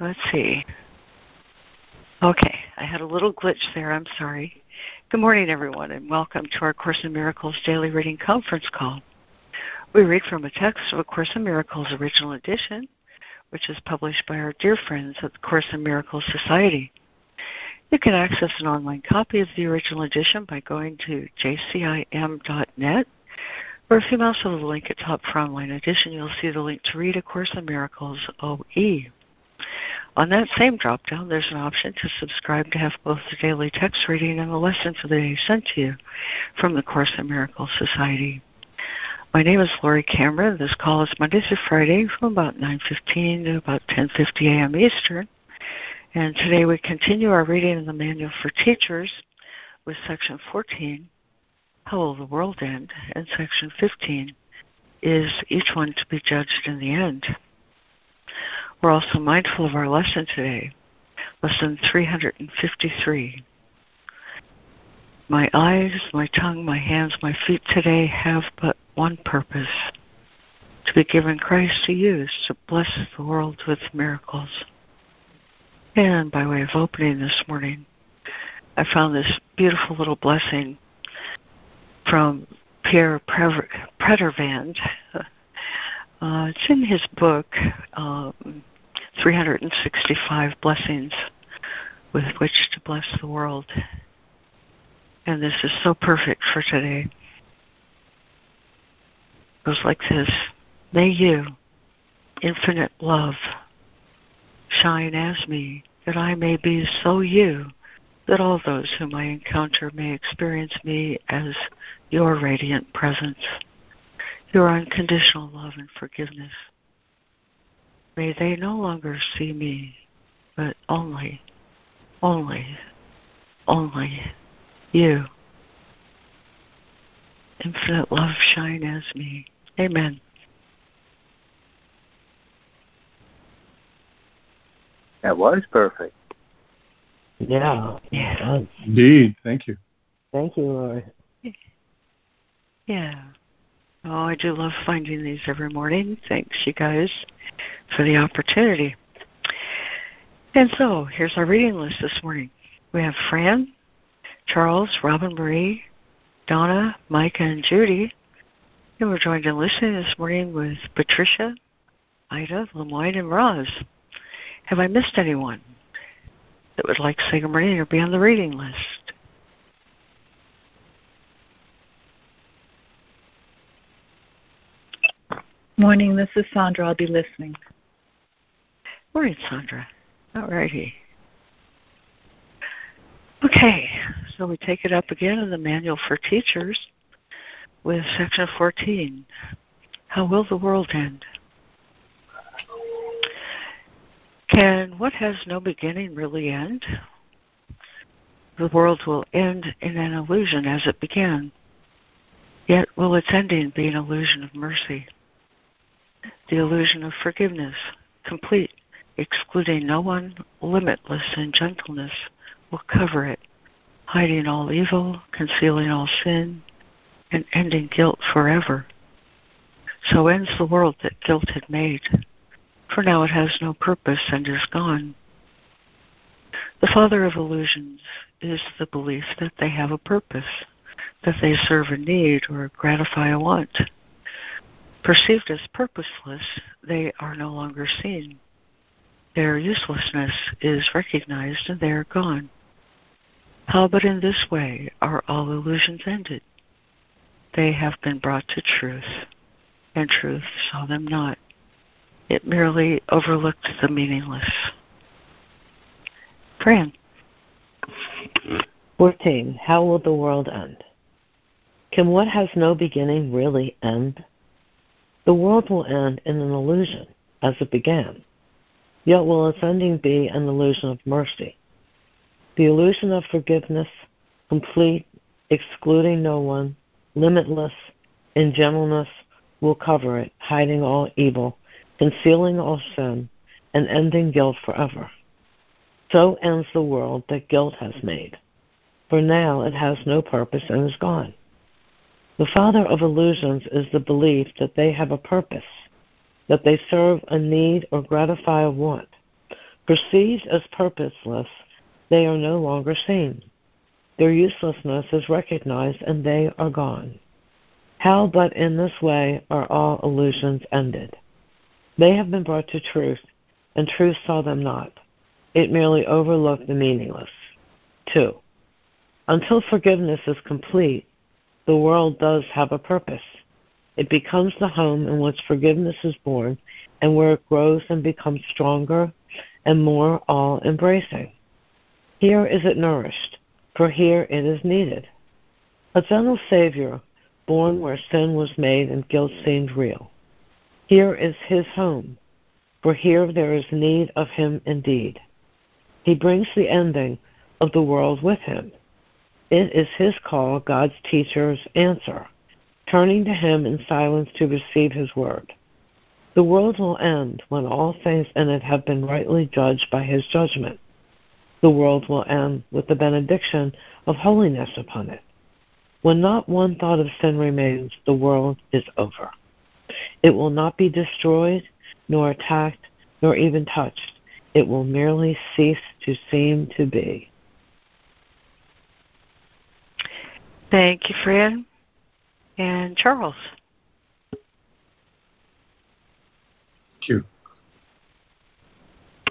Let's see. Okay, I had a little glitch there. I'm sorry. Good morning, everyone, and welcome to our Course in Miracles Daily Reading Conference Call. We read from a text of A Course in Miracles Original Edition, which is published by our dear friends at the Course in Miracles Society. You can access an online copy of the original edition by going to jcim.net, or if you mouse over the link at top for online edition, you'll see the link to read A Course in Miracles OE. On that same drop down, there's an option to subscribe to have both the daily text reading and the lesson for the day sent to you from the Course in Miracles Society. My name is Laurie Cameron. This call is Monday through Friday from about 9:15 to about 10:50 a.m. Eastern. And today we continue our reading of the Manual for Teachers with section 14, How Will the World End? and section 15, Is Each One to be Judged in the End? We're also mindful of our lesson today, lesson 353. My eyes, my tongue, my hands, my feet today have but one purpose to be given Christ to use to bless the world with miracles. And by way of opening this morning, I found this beautiful little blessing from Pierre Pradervand. Uh, it's in his book, um, 365 Blessings with which to bless the world. And this is so perfect for today. It goes like this May you, infinite love, shine as me, that I may be so you, that all those whom I encounter may experience me as your radiant presence, your unconditional love and forgiveness May they no longer see me, but only, only, only you. Infinite love shine as me. Amen. That was perfect. Yeah. Yeah. Indeed. Thank you. Thank you, Lord. Yeah. Oh, I do love finding these every morning. Thanks, you guys, for the opportunity. And so, here's our reading list this morning. We have Fran, Charles, Robin Marie, Donna, Micah, and Judy. And we're joined in listening this morning with Patricia, Ida, Lemoyne, and Roz. Have I missed anyone that would like to say good morning or be on the reading list? Morning, this is Sandra. I'll be listening. Morning, Sandra. All righty. Okay, so we take it up again in the Manual for Teachers with section 14. How will the world end? Can what has no beginning really end? The world will end in an illusion as it began. Yet will its ending be an illusion of mercy? The illusion of forgiveness, complete, excluding no one, limitless in gentleness, will cover it, hiding all evil, concealing all sin, and ending guilt forever. So ends the world that guilt had made, for now it has no purpose and is gone. The father of illusions is the belief that they have a purpose, that they serve a need or gratify a want. Perceived as purposeless, they are no longer seen. Their uselessness is recognized and they are gone. How but in this way are all illusions ended? They have been brought to truth, and truth saw them not. It merely overlooked the meaningless. Fran. 14. How will the world end? Can what has no beginning really end? The world will end in an illusion, as it began. Yet will its ending be an illusion of mercy. The illusion of forgiveness, complete, excluding no one, limitless, in gentleness, will cover it, hiding all evil, concealing all sin, and ending guilt forever. So ends the world that guilt has made. For now it has no purpose and is gone. The father of illusions is the belief that they have a purpose, that they serve a need or gratify a want. Perceived as purposeless, they are no longer seen. Their uselessness is recognized and they are gone. How but in this way are all illusions ended? They have been brought to truth, and truth saw them not. It merely overlooked the meaningless. 2. Until forgiveness is complete, the world does have a purpose. It becomes the home in which forgiveness is born and where it grows and becomes stronger and more all embracing. Here is it nourished, for here it is needed. A gentle Savior, born where sin was made and guilt seemed real. Here is his home, for here there is need of him indeed. He brings the ending of the world with him. It is his call God's teachers answer, turning to him in silence to receive his word. The world will end when all things in it have been rightly judged by his judgment. The world will end with the benediction of holiness upon it. When not one thought of sin remains, the world is over. It will not be destroyed, nor attacked, nor even touched. It will merely cease to seem to be. Thank you, Fran. And Charles. Thank you.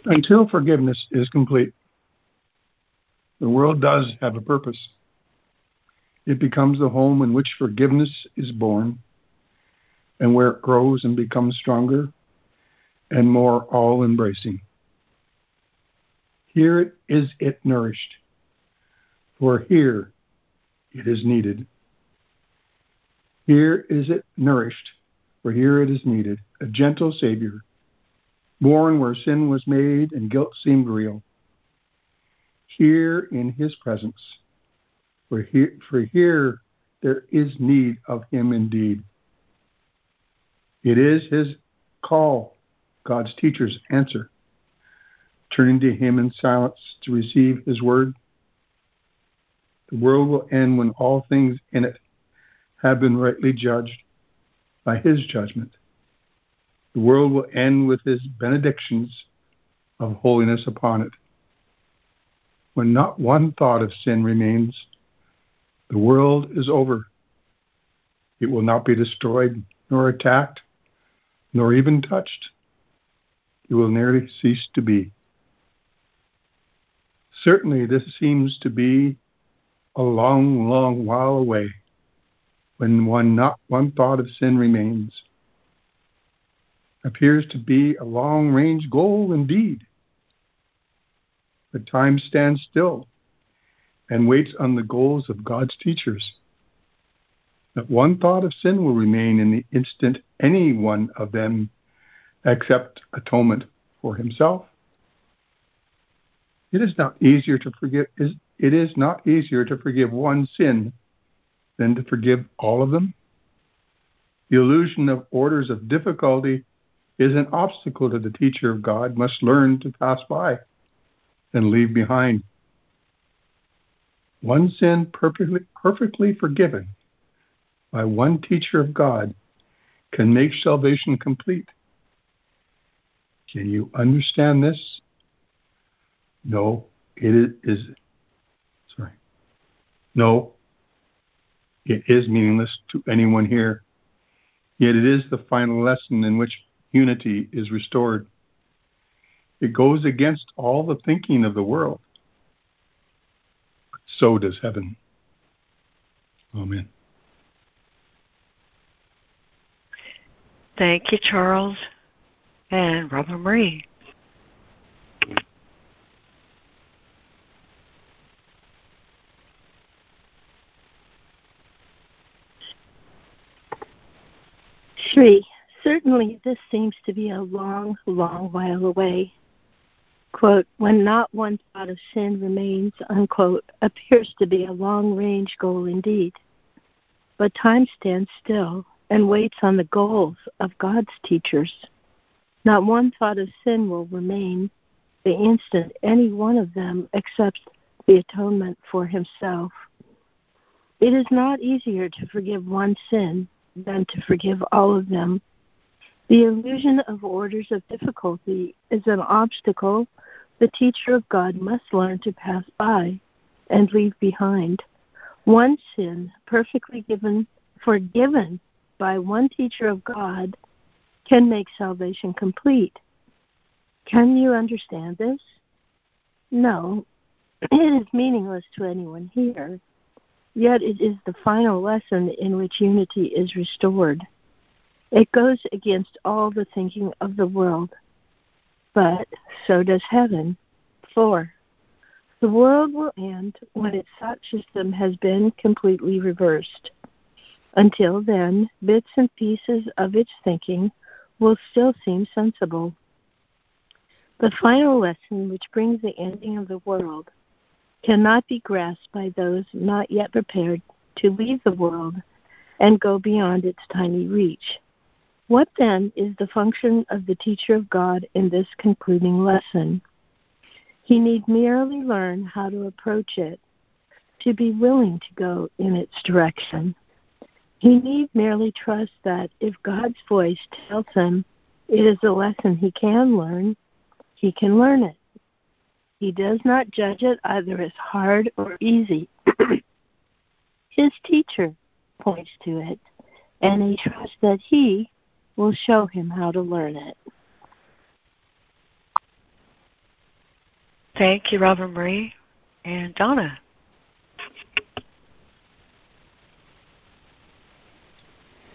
Until forgiveness is complete, the world does have a purpose. It becomes the home in which forgiveness is born and where it grows and becomes stronger and more all embracing. Here is it nourished, for here it is needed. Here is it nourished, for here it is needed, a gentle Savior, born where sin was made and guilt seemed real. Here in His presence, for here, for here there is need of Him indeed. It is his call, God's teachers answer, turning to him in silence to receive his word. The world will end when all things in it have been rightly judged by his judgment. The world will end with his benedictions of holiness upon it. When not one thought of sin remains, the world is over. It will not be destroyed nor attacked, nor even touched. It will nearly cease to be. Certainly, this seems to be a long, long while away when one not one thought of sin remains. Appears to be a long range goal indeed. But time stands still and waits on the goals of God's teachers that one thought of sin will remain in the instant any one of them accept atonement for himself. It is not easier to forgive it is not easier to forgive one sin than to forgive all of them. The illusion of orders of difficulty is an obstacle that the teacher of God must learn to pass by and leave behind. One sin perfectly, perfectly forgiven by one teacher of God can make salvation complete. Can you understand this? No, it is. No, it is meaningless to anyone here. Yet it is the final lesson in which unity is restored. It goes against all the thinking of the world. So does heaven. Amen. Thank you, Charles. And Robin Marie. Shri, certainly this seems to be a long, long while away. Quote, when not one thought of sin remains, unquote, appears to be a long range goal indeed. But time stands still and waits on the goals of God's teachers. Not one thought of sin will remain the instant any one of them accepts the atonement for himself. It is not easier to forgive one sin than to forgive all of them. The illusion of orders of difficulty is an obstacle the teacher of God must learn to pass by and leave behind. One sin perfectly given, forgiven by one teacher of God can make salvation complete. Can you understand this? No, it is meaningless to anyone here. Yet it is the final lesson in which unity is restored. It goes against all the thinking of the world, but so does heaven. 4. The world will end when its thought system has been completely reversed. Until then, bits and pieces of its thinking will still seem sensible. The final lesson, which brings the ending of the world, cannot be grasped by those not yet prepared to leave the world and go beyond its tiny reach. What then is the function of the teacher of God in this concluding lesson? He need merely learn how to approach it, to be willing to go in its direction. He need merely trust that if God's voice tells him it is a lesson he can learn, he can learn it. He does not judge it either as hard or easy. His teacher points to it, and he trusts that he will show him how to learn it. Thank you, Robin Marie. And Donna.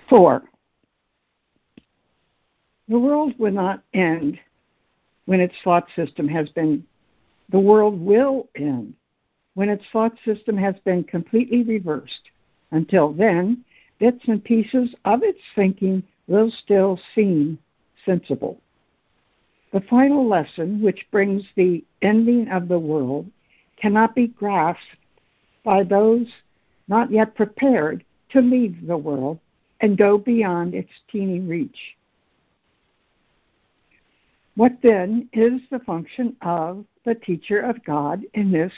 Four. The world will not end when its thought system has been, the world will end when its thought system has been completely reversed. Until then, bits and pieces of its thinking will still seem sensible. The final lesson, which brings the ending of the world, cannot be grasped by those not yet prepared to leave the world and go beyond its teeny reach. What then is the function of the teacher of God in this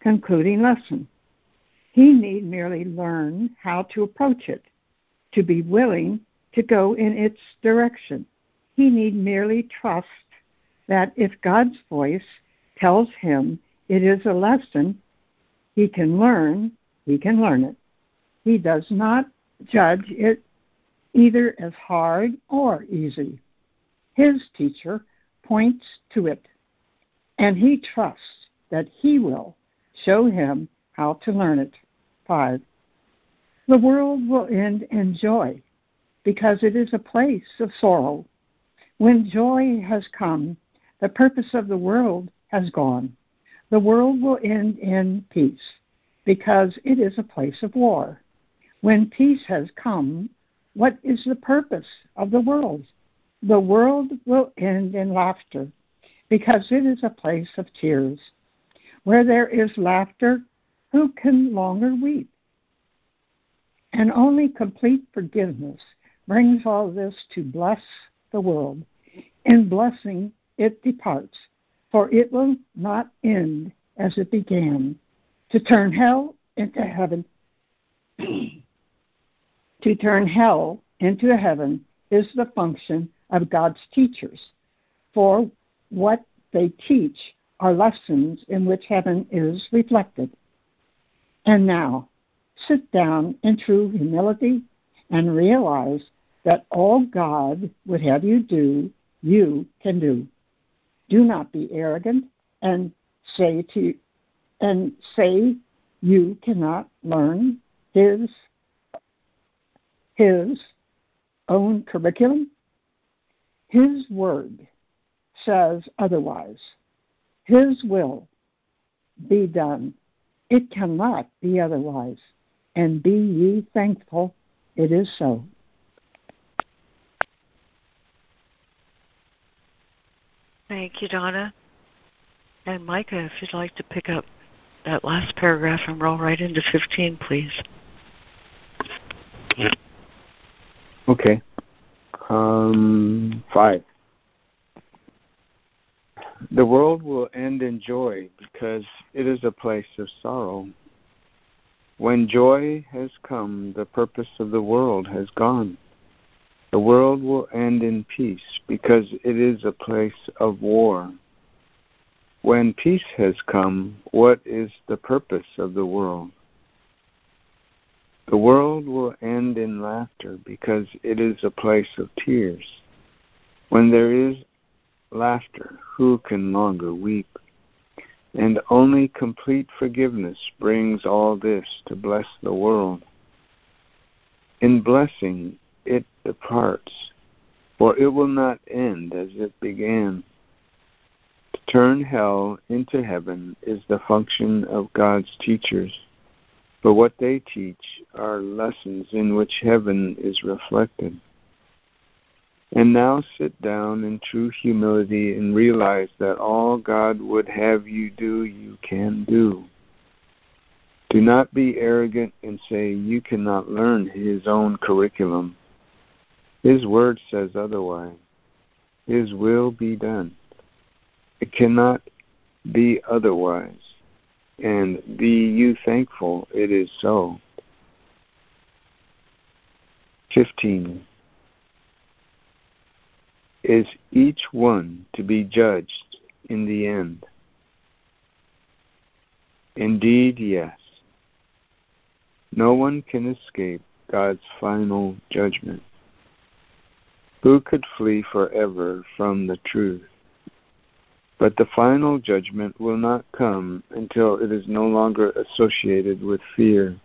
concluding lesson? He need merely learn how to approach it, to be willing to go in its direction. He need merely trust that if God's voice tells him it is a lesson he can learn, he can learn it. He does not judge it either as hard or easy. His teacher points to it, and he trusts that he will show him how to learn it. 5. The world will end in joy because it is a place of sorrow. When joy has come, the purpose of the world has gone. The world will end in peace because it is a place of war. When peace has come, what is the purpose of the world? The world will end in laughter because it is a place of tears. Where there is laughter, who can longer weep? And only complete forgiveness brings all this to bless the world. In blessing, it departs, for it will not end as it began. To turn hell into heaven, to turn hell into heaven is the function of God's teachers. For what they teach are lessons in which heaven is reflected. And now, sit down in true humility and realize that all God would have you do, you can do. Do not be arrogant and say to and say you cannot learn his his own curriculum. His word says otherwise. His will be done. It cannot be otherwise. And be ye thankful it is so. Thank you, Donna. And Micah, if you'd like to pick up that last paragraph and roll right into 15, please. Okay. Um, five. The world will end in joy because it is a place of sorrow. When joy has come, the purpose of the world has gone. The world will end in peace because it is a place of war. when peace has come, what is the purpose of the world? The world will end in laughter because it is a place of tears. When there is laughter, who can longer weep? And only complete forgiveness brings all this to bless the world. In blessing, it departs, for it will not end as it began. To turn hell into heaven is the function of God's teachers, for what they teach are lessons in which heaven is reflected. And now sit down in true humility and realize that all God would have you do, you can do. Do not be arrogant and say you cannot learn His own curriculum. His word says otherwise. His will be done. It cannot be otherwise. And be you thankful it is so. 15 is each one to be judged in the end? Indeed, yes. No one can escape God's final judgment. Who could flee forever from the truth? But the final judgment will not come until it is no longer associated with fear.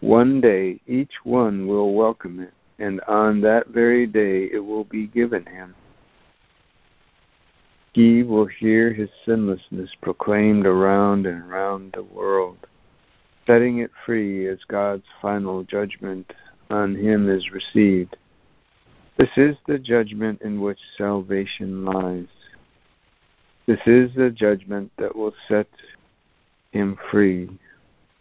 One day each one will welcome it and on that very day it will be given him. He will hear his sinlessness proclaimed around and around the world, setting it free as God's final judgment on him is received. This is the judgment in which salvation lies. This is the judgment that will set him free.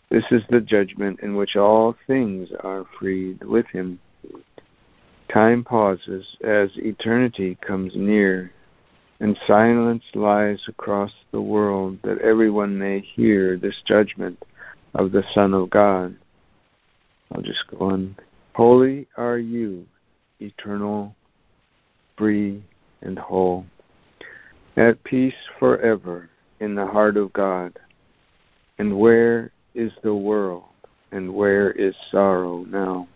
This is the judgment in which all things are freed with him. Time pauses as eternity comes near, and silence lies across the world that everyone may hear this judgment of the Son of God. I'll just go on. Holy are you, eternal, free, and whole, at peace forever in the heart of God. And where is the world, and where is sorrow now?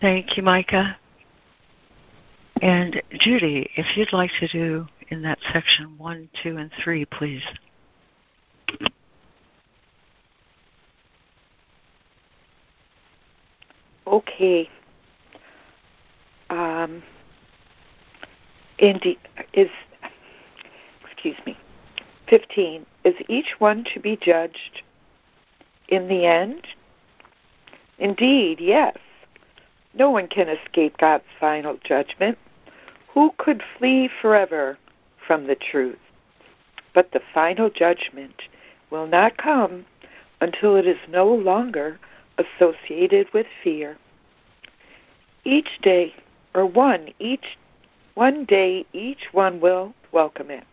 Thank you, Micah. And Judy, if you'd like to do in that section one, two, and three, please. Okay. Um, indeed, is excuse me. Fifteen. Is each one to be judged in the end? Indeed, yes. No one can escape God's final judgment. Who could flee forever from the truth? But the final judgment will not come until it is no longer associated with fear. Each day, or one each one day each one will welcome it.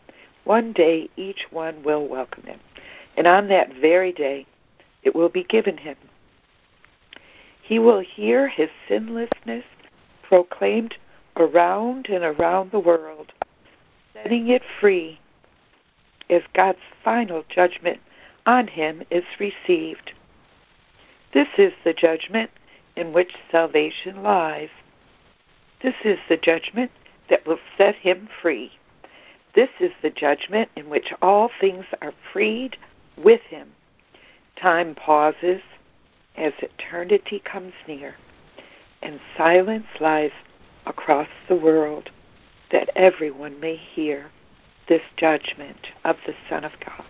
One day each one will welcome it. And on that very day it will be given him. He will hear his sinlessness proclaimed around and around the world, setting it free as God's final judgment on him is received. This is the judgment in which salvation lies. This is the judgment that will set him free. This is the judgment in which all things are freed with him. Time pauses as eternity comes near and silence lies across the world that everyone may hear this judgment of the Son of God.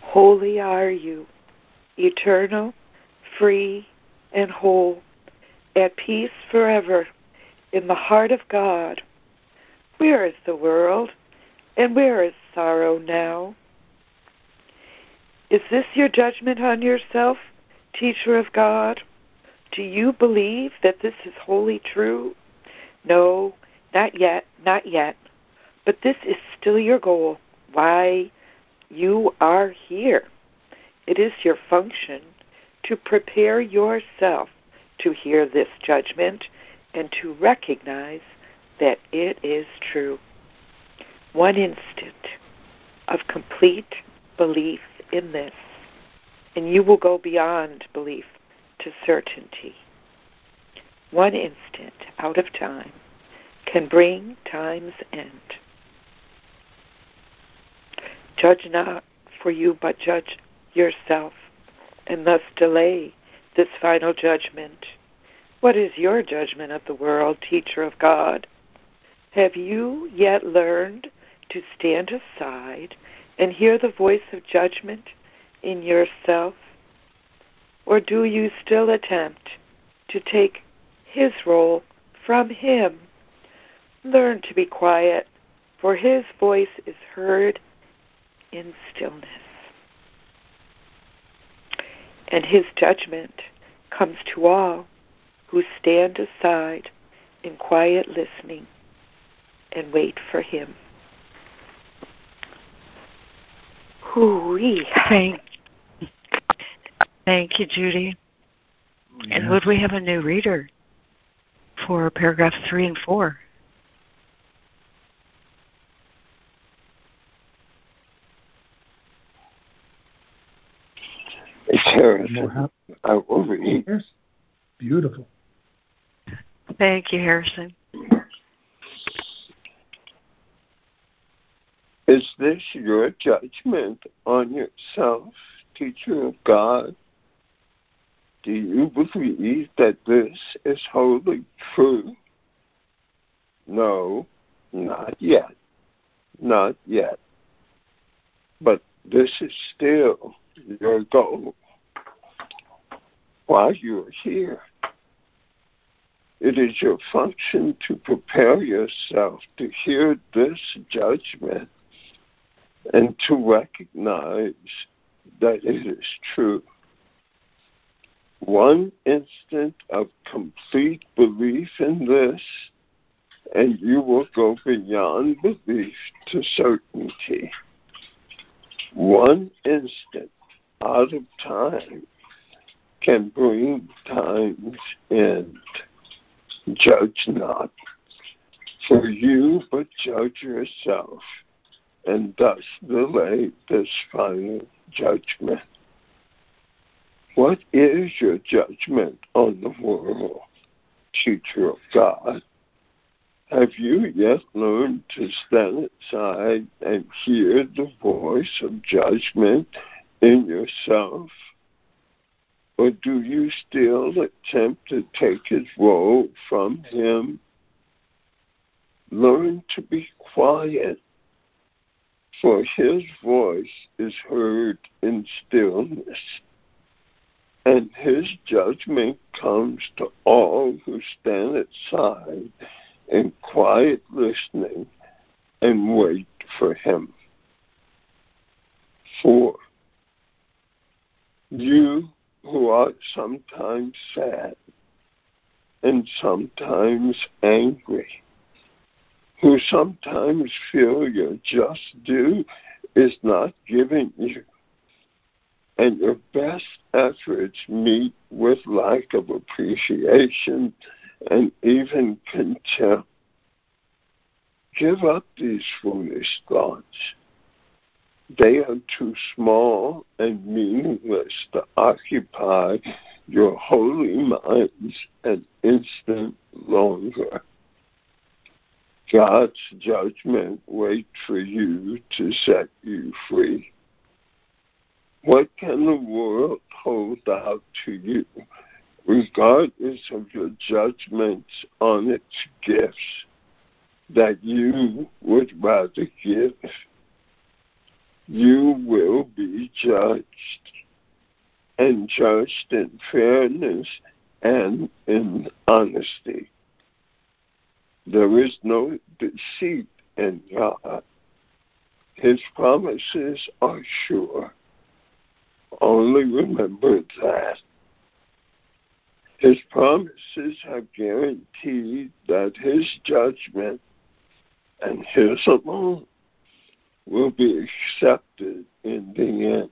Holy are you, eternal, free, and whole, at peace forever in the heart of God. Where is the world, and where is sorrow now? Is this your judgment on yourself? teacher of God? Do you believe that this is wholly true? No, not yet, not yet. But this is still your goal. Why you are here. It is your function to prepare yourself to hear this judgment and to recognize that it is true. One instant of complete belief in this, and you will go beyond belief to certainty. One instant out of time can bring time's end. Judge not for you, but judge yourself, and thus delay this final judgment. What is your judgment of the world, teacher of God? Have you yet learned to stand aside and hear the voice of judgment in yourself? Or do you still attempt to take his role from him? Learn to be quiet, for his voice is heard in stillness. And his judgment comes to all who stand aside in quiet listening and wait for him. Hoo-wee. Thank, thank you, Judy. And would we have a new reader for paragraphs three and four? Harrison. I will read. Beautiful. Thank you, Harrison. Is this your judgment on yourself, teacher of God? Do you believe that this is wholly true? No, not yet. Not yet. But this is still your goal while you're here. It is your function to prepare yourself to hear this judgment and to recognize that it is true. One instant of complete belief in this, and you will go beyond belief to certainty. One instant out of time can bring time's end. Judge not for you, but judge yourself, and thus delay this final judgment. What is your judgment on the world, teacher of God? Have you yet learned to stand aside and hear the voice of judgment in yourself? Or do you still attempt to take his role from him? Learn to be quiet, for his voice is heard in stillness, and his judgment comes to all who stand aside in quiet listening and wait for him. For you who are sometimes sad and sometimes angry, who sometimes feel your just due is not given you, and your best efforts meet with lack of appreciation and even contempt. Give up these foolish thoughts they are too small and meaningless to occupy your holy minds an instant longer. God's judgment waits for you to set you free. What can the world hold out to you, regardless of your judgments on its gifts, that you would rather give? You will be judged, and judged in fairness and in honesty. There is no deceit in God. His promises are sure. Only remember that. His promises have guaranteed that his judgment and his alone will be accepted in the end.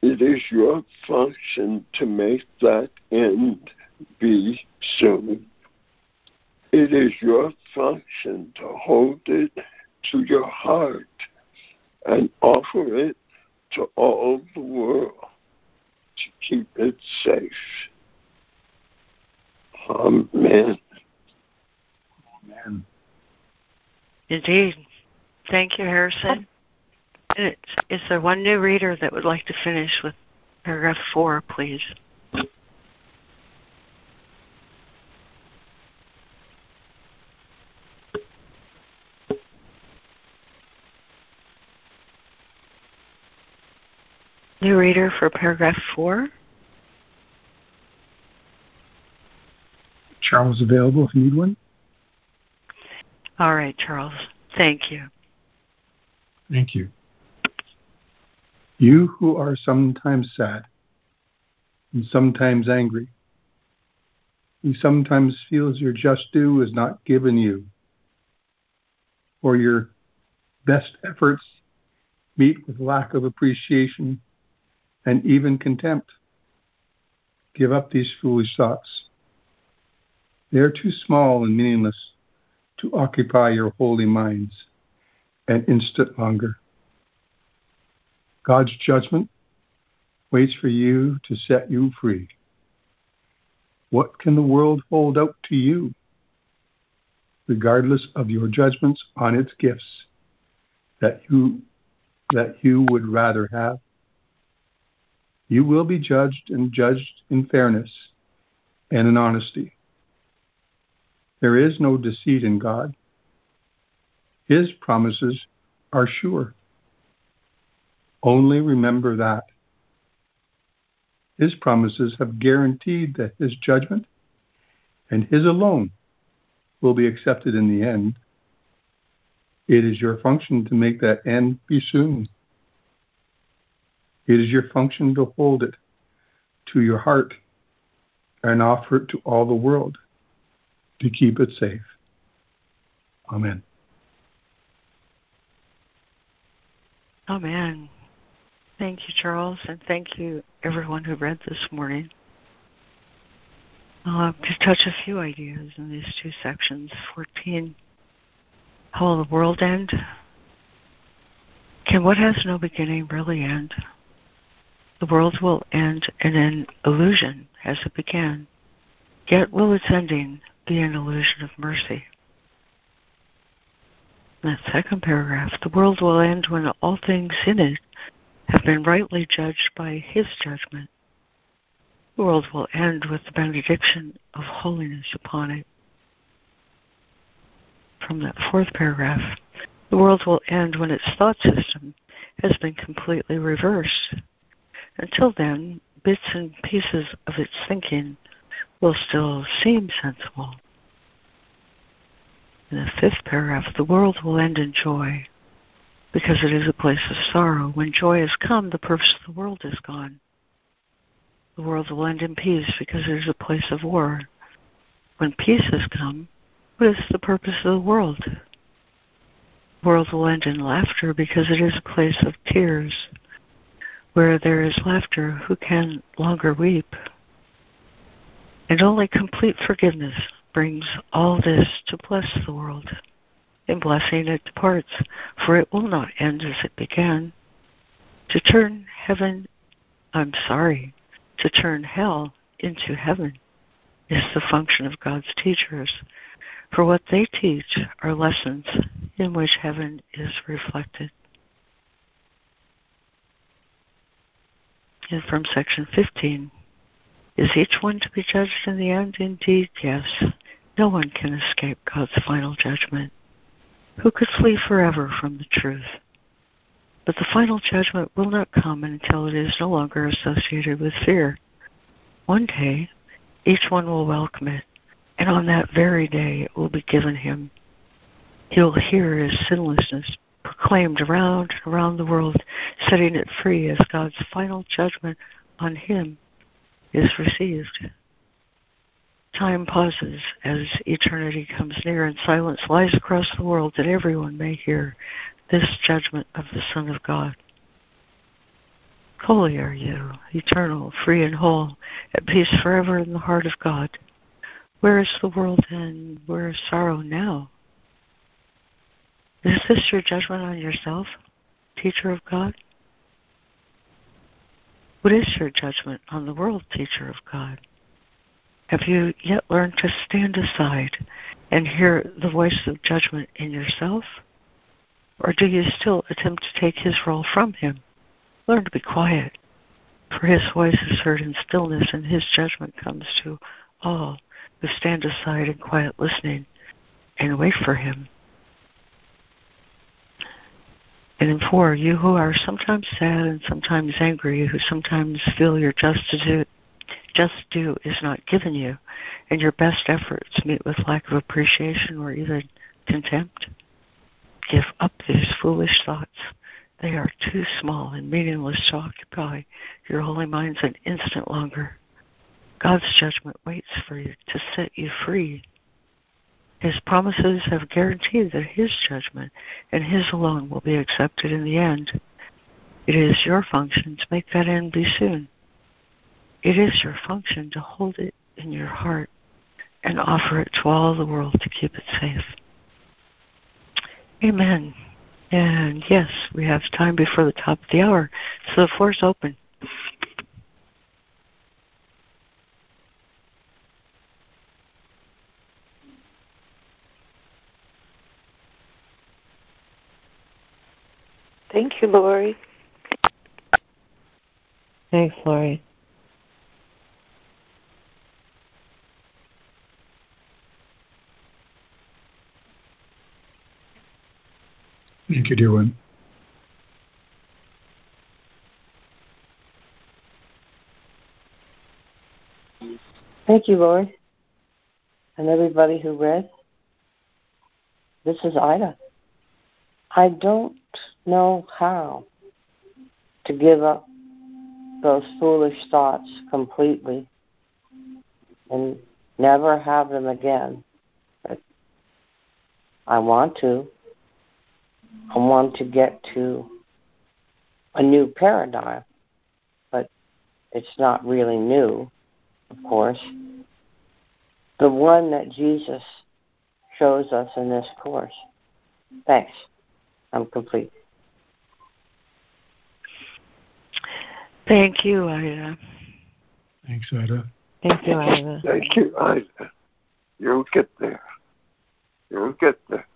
It is your function to make that end be soon. It is your function to hold it to your heart and offer it to all the world to keep it safe. Amen. Amen. Indeed. Thank you, Harrison. Is there one new reader that would like to finish with paragraph four, please? New reader for paragraph four. Charles available if you need one. All right, Charles. Thank you. Thank you. You who are sometimes sad and sometimes angry, who sometimes feels your just due is not given you, or your best efforts meet with lack of appreciation and even contempt. Give up these foolish thoughts. They are too small and meaningless to occupy your holy minds an instant longer. God's judgment waits for you to set you free. What can the world hold out to you, regardless of your judgments on its gifts that you that you would rather have? You will be judged and judged in fairness and in honesty. There is no deceit in God. His promises are sure. Only remember that. His promises have guaranteed that His judgment and His alone will be accepted in the end. It is your function to make that end be soon. It is your function to hold it to your heart and offer it to all the world to keep it safe. Amen. Amen. Thank you, Charles, and thank you, everyone who read this morning. Uh, to touch a few ideas in these two sections 14. How will the world end? Can what has no beginning really end? The world will end in an illusion as it began, yet will its ending be an illusion of mercy. That second paragraph, the world will end when all things in it have been rightly judged by his judgment. The world will end with the benediction of holiness upon it. From that fourth paragraph, the world will end when its thought system has been completely reversed. Until then, bits and pieces of its thinking will still seem sensible. In the fifth paragraph, the world will end in joy because it is a place of sorrow. When joy has come, the purpose of the world is gone. The world will end in peace because it is a place of war. When peace has come, what is the purpose of the world? The world will end in laughter because it is a place of tears. Where there is laughter, who can longer weep? And only complete forgiveness brings all this to bless the world. In blessing it departs, for it will not end as it began. To turn heaven, I'm sorry, to turn hell into heaven is the function of God's teachers, for what they teach are lessons in which heaven is reflected. And from section 15, is each one to be judged in the end? Indeed, yes. No one can escape God's final judgment. Who could flee forever from the truth? But the final judgment will not come until it is no longer associated with fear. One day, each one will welcome it, and on that very day it will be given him. He will hear his sinlessness proclaimed around and around the world, setting it free as God's final judgment on him is received. Time pauses as eternity comes near, and silence lies across the world that everyone may hear this judgment of the Son of God. Holy are you, eternal, free and whole, at peace forever in the heart of God. Where is the world and where is sorrow now? Is this your judgment on yourself, teacher of God? What is your judgment on the world, teacher of God? Have you yet learned to stand aside and hear the voice of judgment in yourself? Or do you still attempt to take his role from him? Learn to be quiet, for his voice is heard in stillness, and his judgment comes to all who stand aside in quiet listening and wait for him. And in four, you who are sometimes sad and sometimes angry, who sometimes feel your just just due is not given you, and your best efforts meet with lack of appreciation or even contempt, give up these foolish thoughts. They are too small and meaningless to occupy your holy minds an instant longer. God's judgment waits for you to set you free. His promises have guaranteed that His judgment and His alone will be accepted in the end. It is your function to make that end be soon. It is your function to hold it in your heart and offer it to all the world to keep it safe. Amen. And yes, we have time before the top of the hour, so the floor is open. Thank you, Laurie. Thanks, Laurie. Thank you, dear one. Thank you, Lord, and everybody who read. This is Ida. I don't know how to give up those foolish thoughts completely and never have them again. But I want to. I want to get to a new paradigm, but it's not really new, of course. The one that Jesus shows us in this course. Thanks. I'm complete. Thank you, Ida. Thanks, Ida. Thank you, Ida. Thank you, Ida. You'll get there. You'll get there.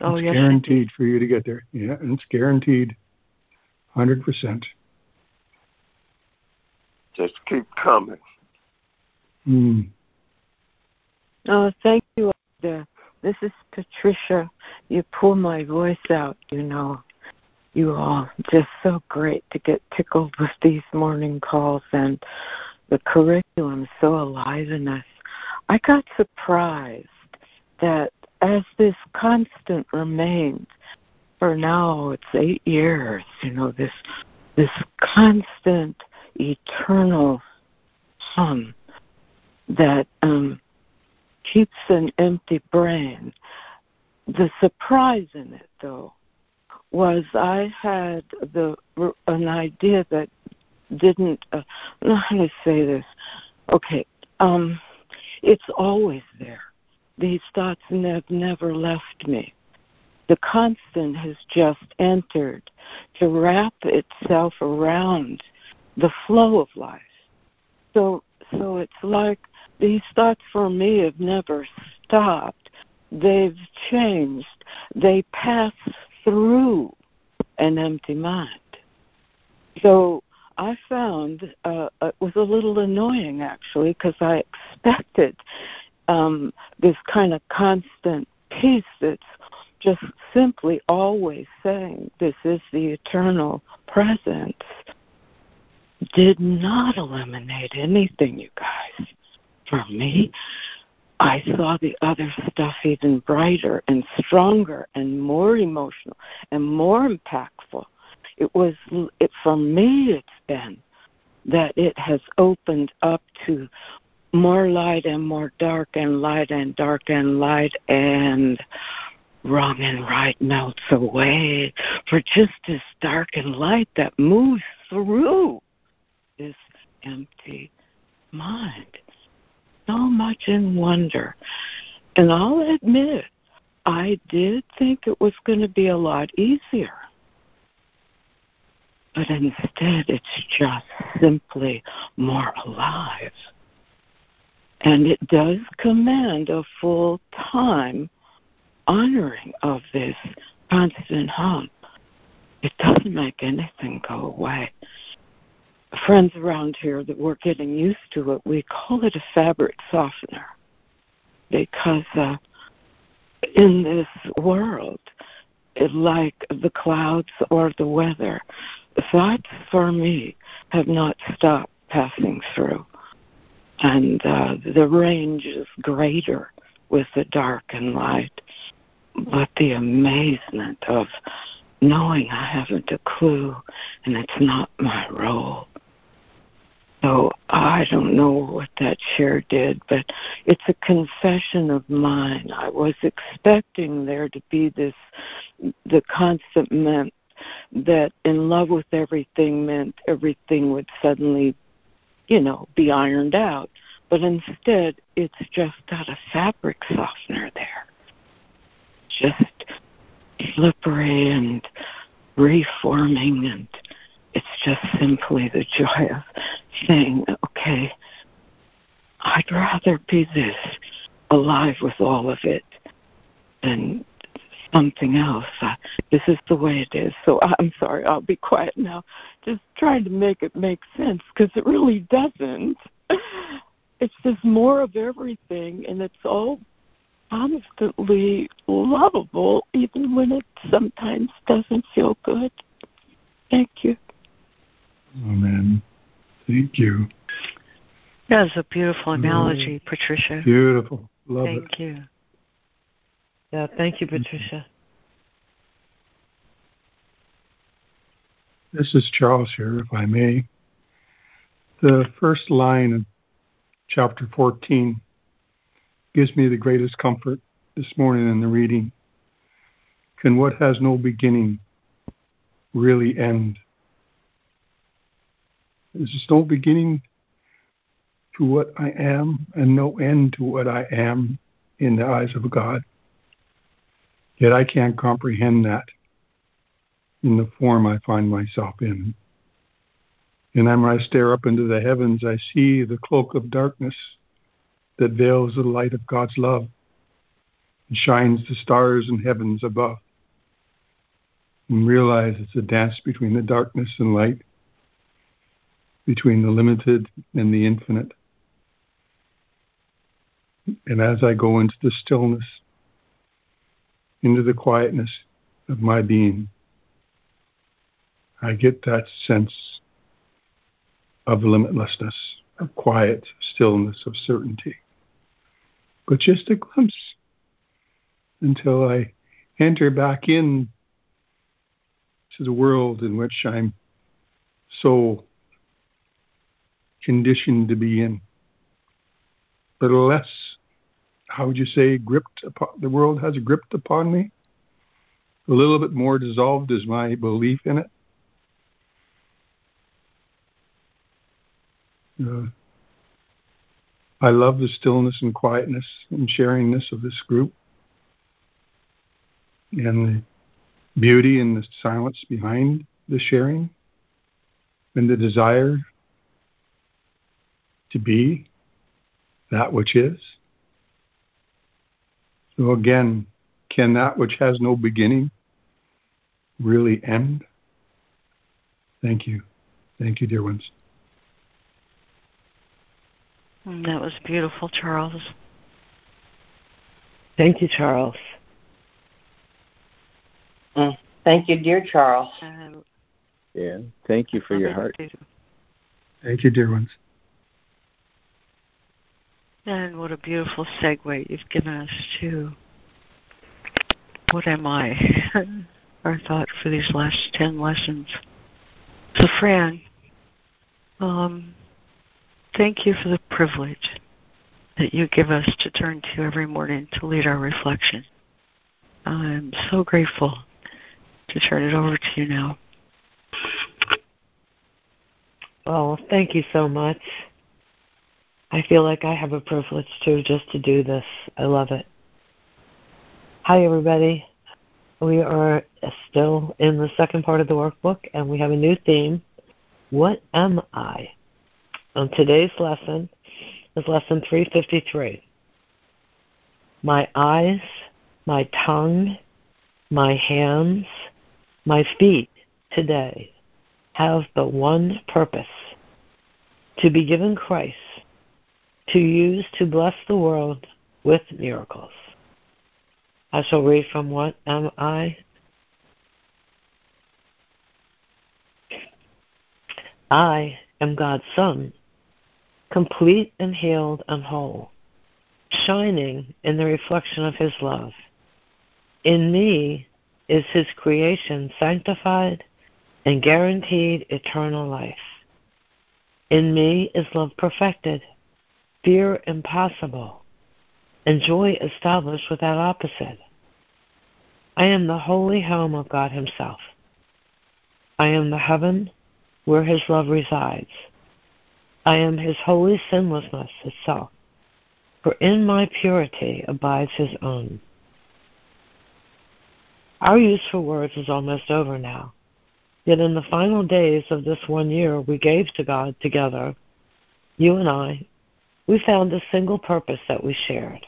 Oh, it's yes. guaranteed for you to get there. Yeah, and it's guaranteed, hundred percent. Just keep coming. Mm. Oh, thank you, Ida. This is Patricia. You pull my voice out, you know. You all just so great to get tickled with these morning calls and the curriculum is so alive in us. I got surprised that as this constant remains for now it's eight years, you know, this this constant eternal hum that um keeps an empty brain. The surprise in it, though, was I had the an idea that didn't. Uh, how to say this? Okay, um, it's always there. These thoughts have never left me. The constant has just entered to wrap itself around the flow of life. So, so it's like these thoughts for me have never stopped. They've changed. They pass through an empty mind. So I found uh, it was a little annoying actually because I expected um, this kind of constant peace that's just simply always saying this is the eternal presence did not eliminate anything, you guys for me, I saw the other stuff even brighter and stronger and more emotional and more impactful. It was, it, for me, it's been that it has opened up to more light and more dark and light and dark and light and wrong and right melts away for just this dark and light that moves through this empty mind. So much in wonder. And I'll admit, I did think it was going to be a lot easier. But instead, it's just simply more alive. And it does command a full time honoring of this constant hum. It doesn't make anything go away. Friends around here that we're getting used to it, we call it a fabric softener because uh, in this world, like the clouds or the weather, thoughts for me have not stopped passing through. And uh, the range is greater with the dark and light. But the amazement of knowing I haven't a clue and it's not my role. So I don't know what that share did, but it's a confession of mine. I was expecting there to be this, the constant meant that in love with everything meant everything would suddenly, you know, be ironed out. But instead, it's just got a fabric softener there. Just slippery and reforming and it's just simply the joy of saying, okay, I'd rather be this, alive with all of it, than something else. Uh, this is the way it is. So I'm sorry, I'll be quiet now. Just trying to make it make sense because it really doesn't. It's just more of everything, and it's all constantly lovable, even when it sometimes doesn't feel good. Thank you. Amen. Thank you. That was a beautiful analogy, Patricia. Beautiful. Love Thank it. you. Yeah, thank you, Patricia. This is Charles here, if I may. The first line of chapter 14 gives me the greatest comfort this morning in the reading. Can what has no beginning really end? There's no beginning to what I am and no end to what I am in the eyes of God. Yet I can't comprehend that in the form I find myself in. And when I stare up into the heavens, I see the cloak of darkness that veils the light of God's love and shines the stars and heavens above. And realize it's a dance between the darkness and light, between the limited and the infinite. And as I go into the stillness, into the quietness of my being, I get that sense of limitlessness, of quiet stillness, of certainty. But just a glimpse until I enter back in to the world in which I'm so conditioned to be in. But less, how would you say, gripped upon, the world has gripped upon me. A little bit more dissolved is my belief in it. Uh, I love the stillness and quietness and sharingness of this group and the beauty and the silence behind the sharing and the desire to be that which is. So again, can that which has no beginning really end? Thank you. Thank you, dear ones. That was beautiful, Charles. Thank you, Charles. Mm. Thank you, dear Charles. Uh, Yeah. Thank you for your heart. Thank you, dear ones. And what a beautiful segue you've given us to what am I? Our thought for these last 10 lessons. So, Fran, um, thank you for the privilege that you give us to turn to every morning to lead our reflection. I'm so grateful to turn it over to you now. Oh, thank you so much. I feel like I have a privilege too just to do this. I love it. Hi, everybody. We are still in the second part of the workbook, and we have a new theme. What am I? And today's lesson is lesson 353. My eyes, my tongue, my hands, my feet today have but one purpose to be given Christ to use to bless the world with miracles. I shall read from What Am I? I am God's Son, complete and healed and whole, shining in the reflection of His love. In me is His creation sanctified and guaranteed eternal life. In me is love perfected, fear impossible, and joy established without opposite. I am the holy home of God Himself. I am the heaven where His love resides. I am His holy sinlessness itself, for in my purity abides His own. Our use for words is almost over now. Yet in the final days of this one year we gave to God together, you and I, we found a single purpose that we shared.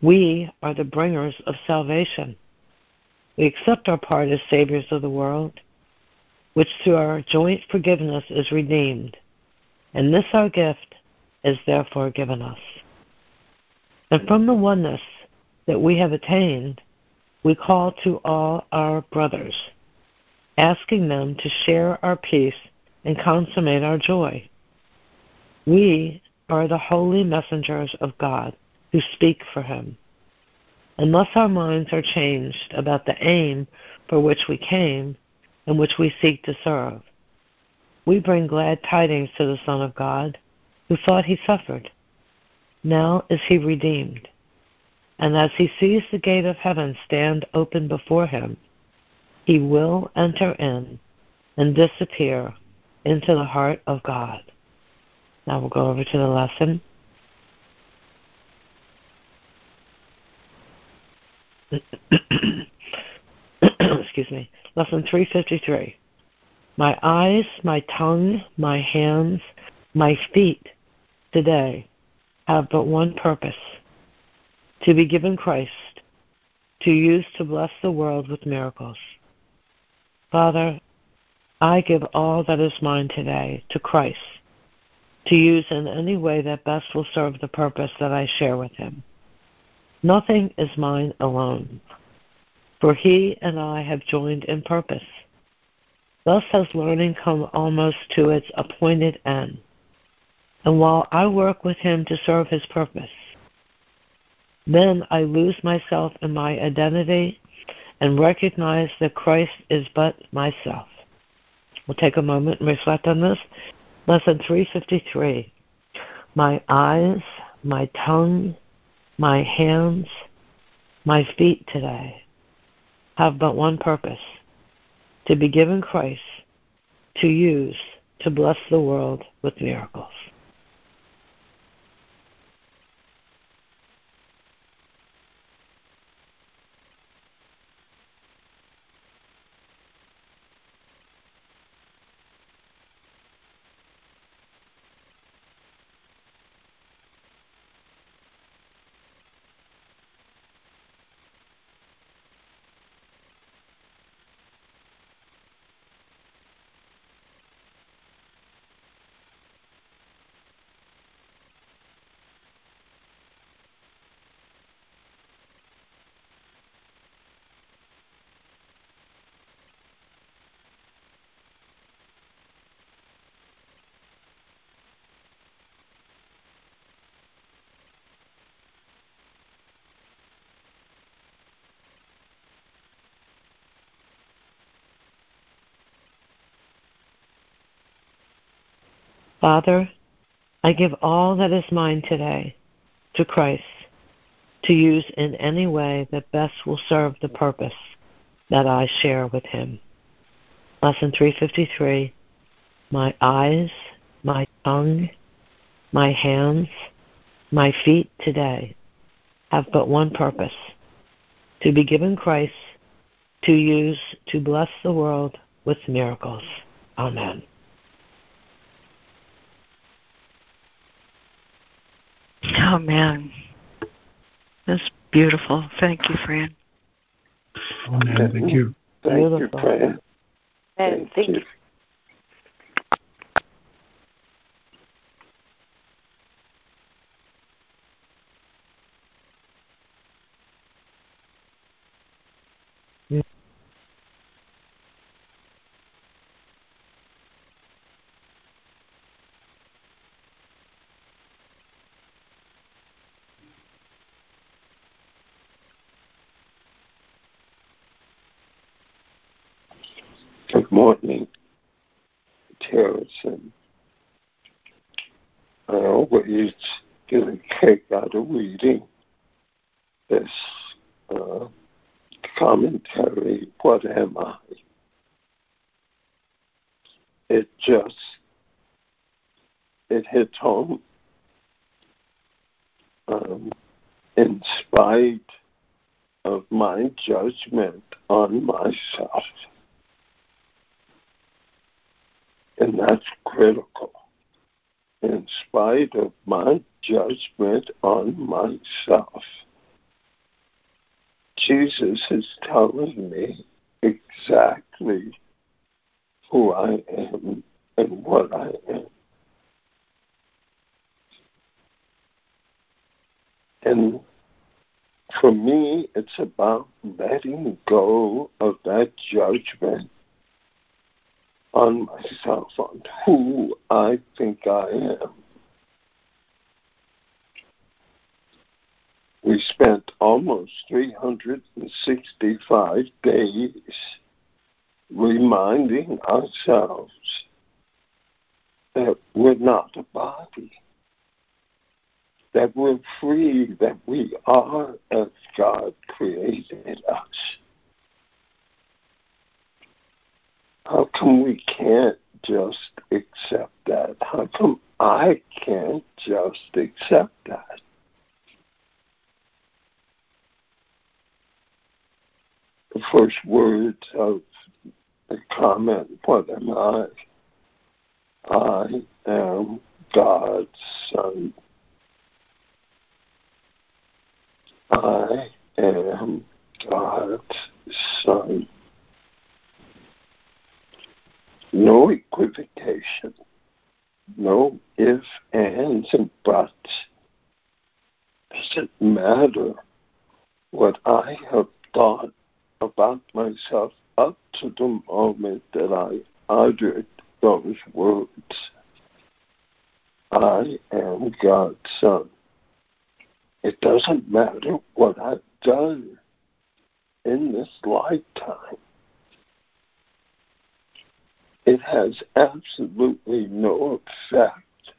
We are the bringers of salvation. We accept our part as saviors of the world, which through our joint forgiveness is redeemed, and this our gift is therefore given us. And from the oneness that we have attained, we call to all our brothers, asking them to share our peace and consummate our joy. We are the holy messengers of God who speak for him. Unless our minds are changed about the aim for which we came and which we seek to serve, we bring glad tidings to the Son of God who thought he suffered. Now is he redeemed. And as he sees the gate of heaven stand open before him, he will enter in and disappear into the heart of God. Now we'll go over to the lesson. Excuse me. Lesson 353. My eyes, my tongue, my hands, my feet today have but one purpose to be given Christ, to use to bless the world with miracles. Father, I give all that is mine today to Christ to use in any way that best will serve the purpose that I share with him. Nothing is mine alone, for he and I have joined in purpose. Thus has learning come almost to its appointed end. And while I work with him to serve his purpose, then I lose myself in my identity and recognize that Christ is but myself. We'll take a moment and reflect on this Lesson 353 My eyes, my tongue, my hands, my feet today have but one purpose to be given Christ to use to bless the world with miracles. Father, I give all that is mine today to Christ to use in any way that best will serve the purpose that I share with him. Lesson 353 My eyes, my tongue, my hands, my feet today have but one purpose to be given Christ to use to bless the world with miracles. Amen. Oh, man. That's beautiful. Thank you, Fran. Oh, Amen. Thank you. Thank Beautiful. you, Fran. And thank you. Good morning, Terrence. I always get a kick out of reading this uh, commentary, What Am I? It just, it hits home. Um, in spite of my judgment on myself. And that's critical. In spite of my judgment on myself, Jesus is telling me exactly who I am and what I am. And for me, it's about letting go of that judgment on myself, on who I think I am. We spent almost 365 days reminding ourselves that we're not a body, that we're free, that we are as God created us. How come we can't just accept that? How come I can't just accept that? The first words of the comment, what am I? I am God's son. I am God's son. No equivocation, no ifs, ands, and buts. Doesn't matter what I have thought about myself up to the moment that I uttered those words. I am God's son. It doesn't matter what I've done in this lifetime. It has absolutely no effect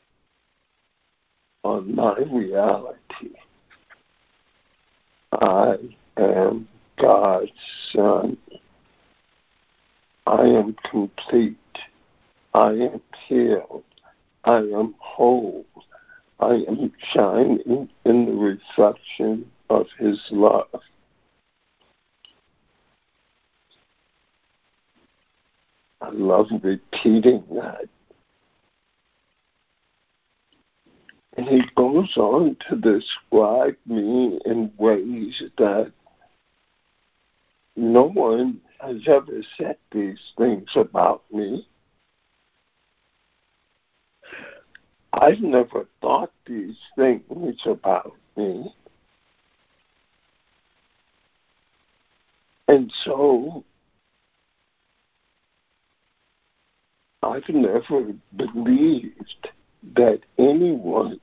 on my reality. I am God's son. I am complete. I am healed. I am whole. I am shining in the reflection of His love. I love repeating that. And he goes on to describe me in ways that no one has ever said these things about me. I've never thought these things about me. And so I've never believed that anyone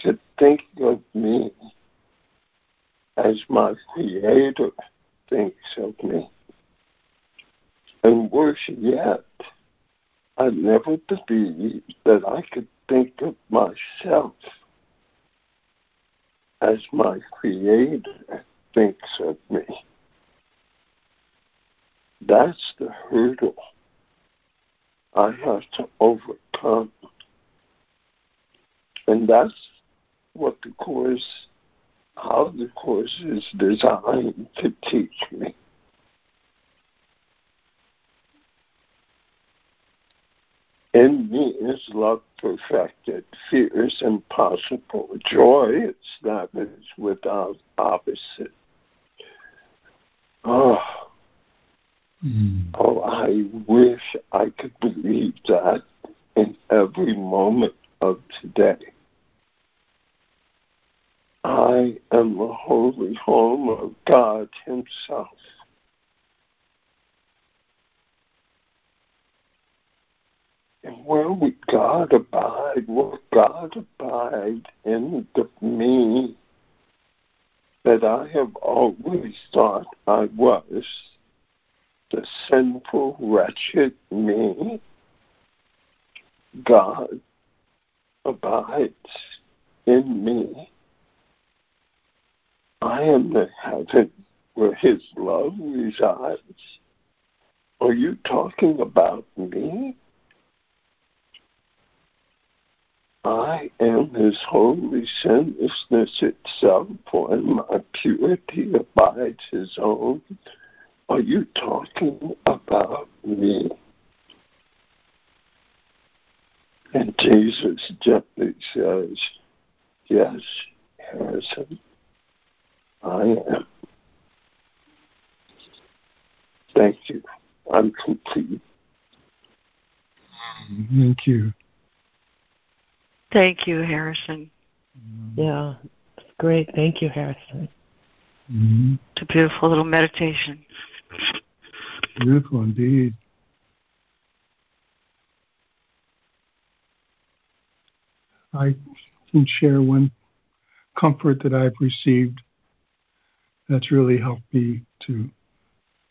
could think of me as my creator thinks of me. And worse yet, I never believed that I could think of myself as my Creator thinks of me. That's the hurdle I have to overcome. And that's what the Course, how the Course is designed to teach me. In me is love perfected, fear is impossible, joy established without opposite. Oh, mm. oh, I wish I could believe that in every moment of today. I am the holy home of God Himself. And where would God abide? Will God abide in the me that I have always thought I was? The sinful, wretched me? God abides in me. I am the heaven where his love resides. Are you talking about me? I am his holy sinlessness itself, for in my purity abides his own. Are you talking about me? And Jesus gently says, Yes, Harrison, I am. Thank you. I'm complete. Thank you. Thank you, Harrison. Yeah, it's great. Thank you, Harrison. Mm-hmm. It's a beautiful little meditation. Beautiful indeed. I can share one comfort that I've received that's really helped me to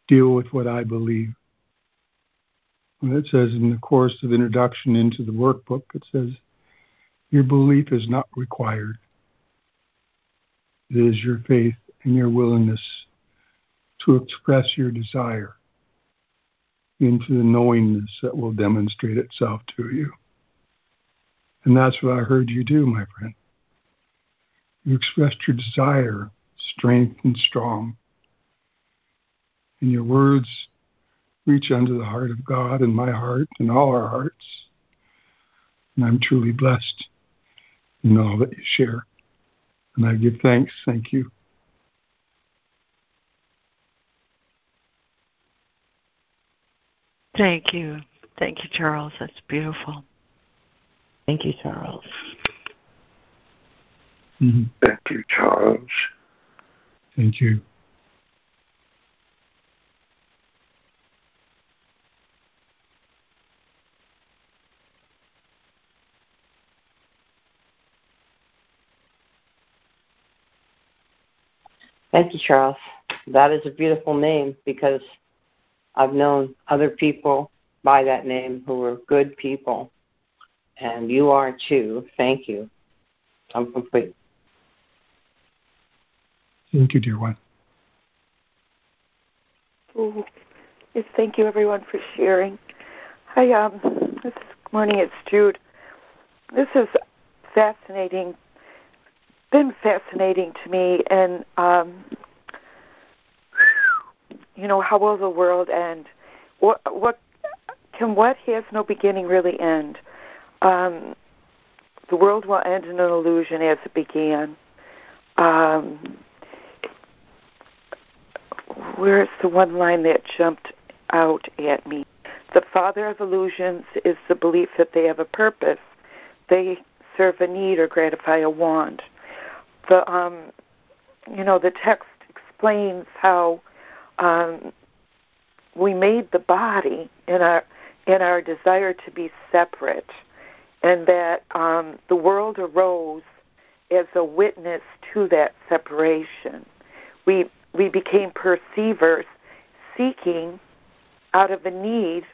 deal with what I believe. And it says in the course of introduction into the workbook, it says, Your belief is not required. It is your faith and your willingness to express your desire into the knowingness that will demonstrate itself to you. And that's what I heard you do, my friend. You expressed your desire, strength and strong. And your words reach unto the heart of God and my heart and all our hearts. And I'm truly blessed in all that you share. And I give thanks. Thank you. Thank you. Thank you, Charles. That's beautiful. Thank you, Charles. Mm-hmm. Thank you, Charles. Thank you. Thank you, Charles. That is a beautiful name because I've known other people by that name who were good people and you are too. Thank you. I'm complete. Thank you, dear one. Ooh, yes, thank you, everyone, for sharing. Hi, um, this morning it's Jude. This is fascinating. Been fascinating to me, and um, you know, how will the world end? What what can what has no beginning really end? um, the world will end in an illusion as it began. Um, where's the one line that jumped out at me? The father of illusions is the belief that they have a purpose. They serve a need or gratify a want. The um, you know the text explains how um, we made the body in our in our desire to be separate and that um, the world arose as a witness to that separation. We we became perceivers, seeking out of a need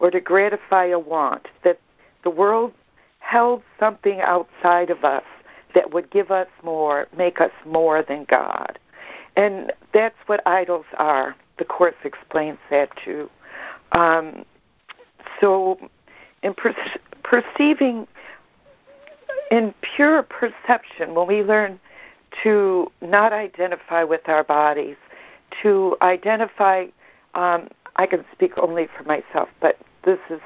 or to gratify a want. That the world held something outside of us, that would give us more, make us more than God. And that's what idols are. The Course explains that too. Um, so, in per- perceiving, in pure perception, when we learn to not identify with our bodies, to identify, um, I can speak only for myself, but this is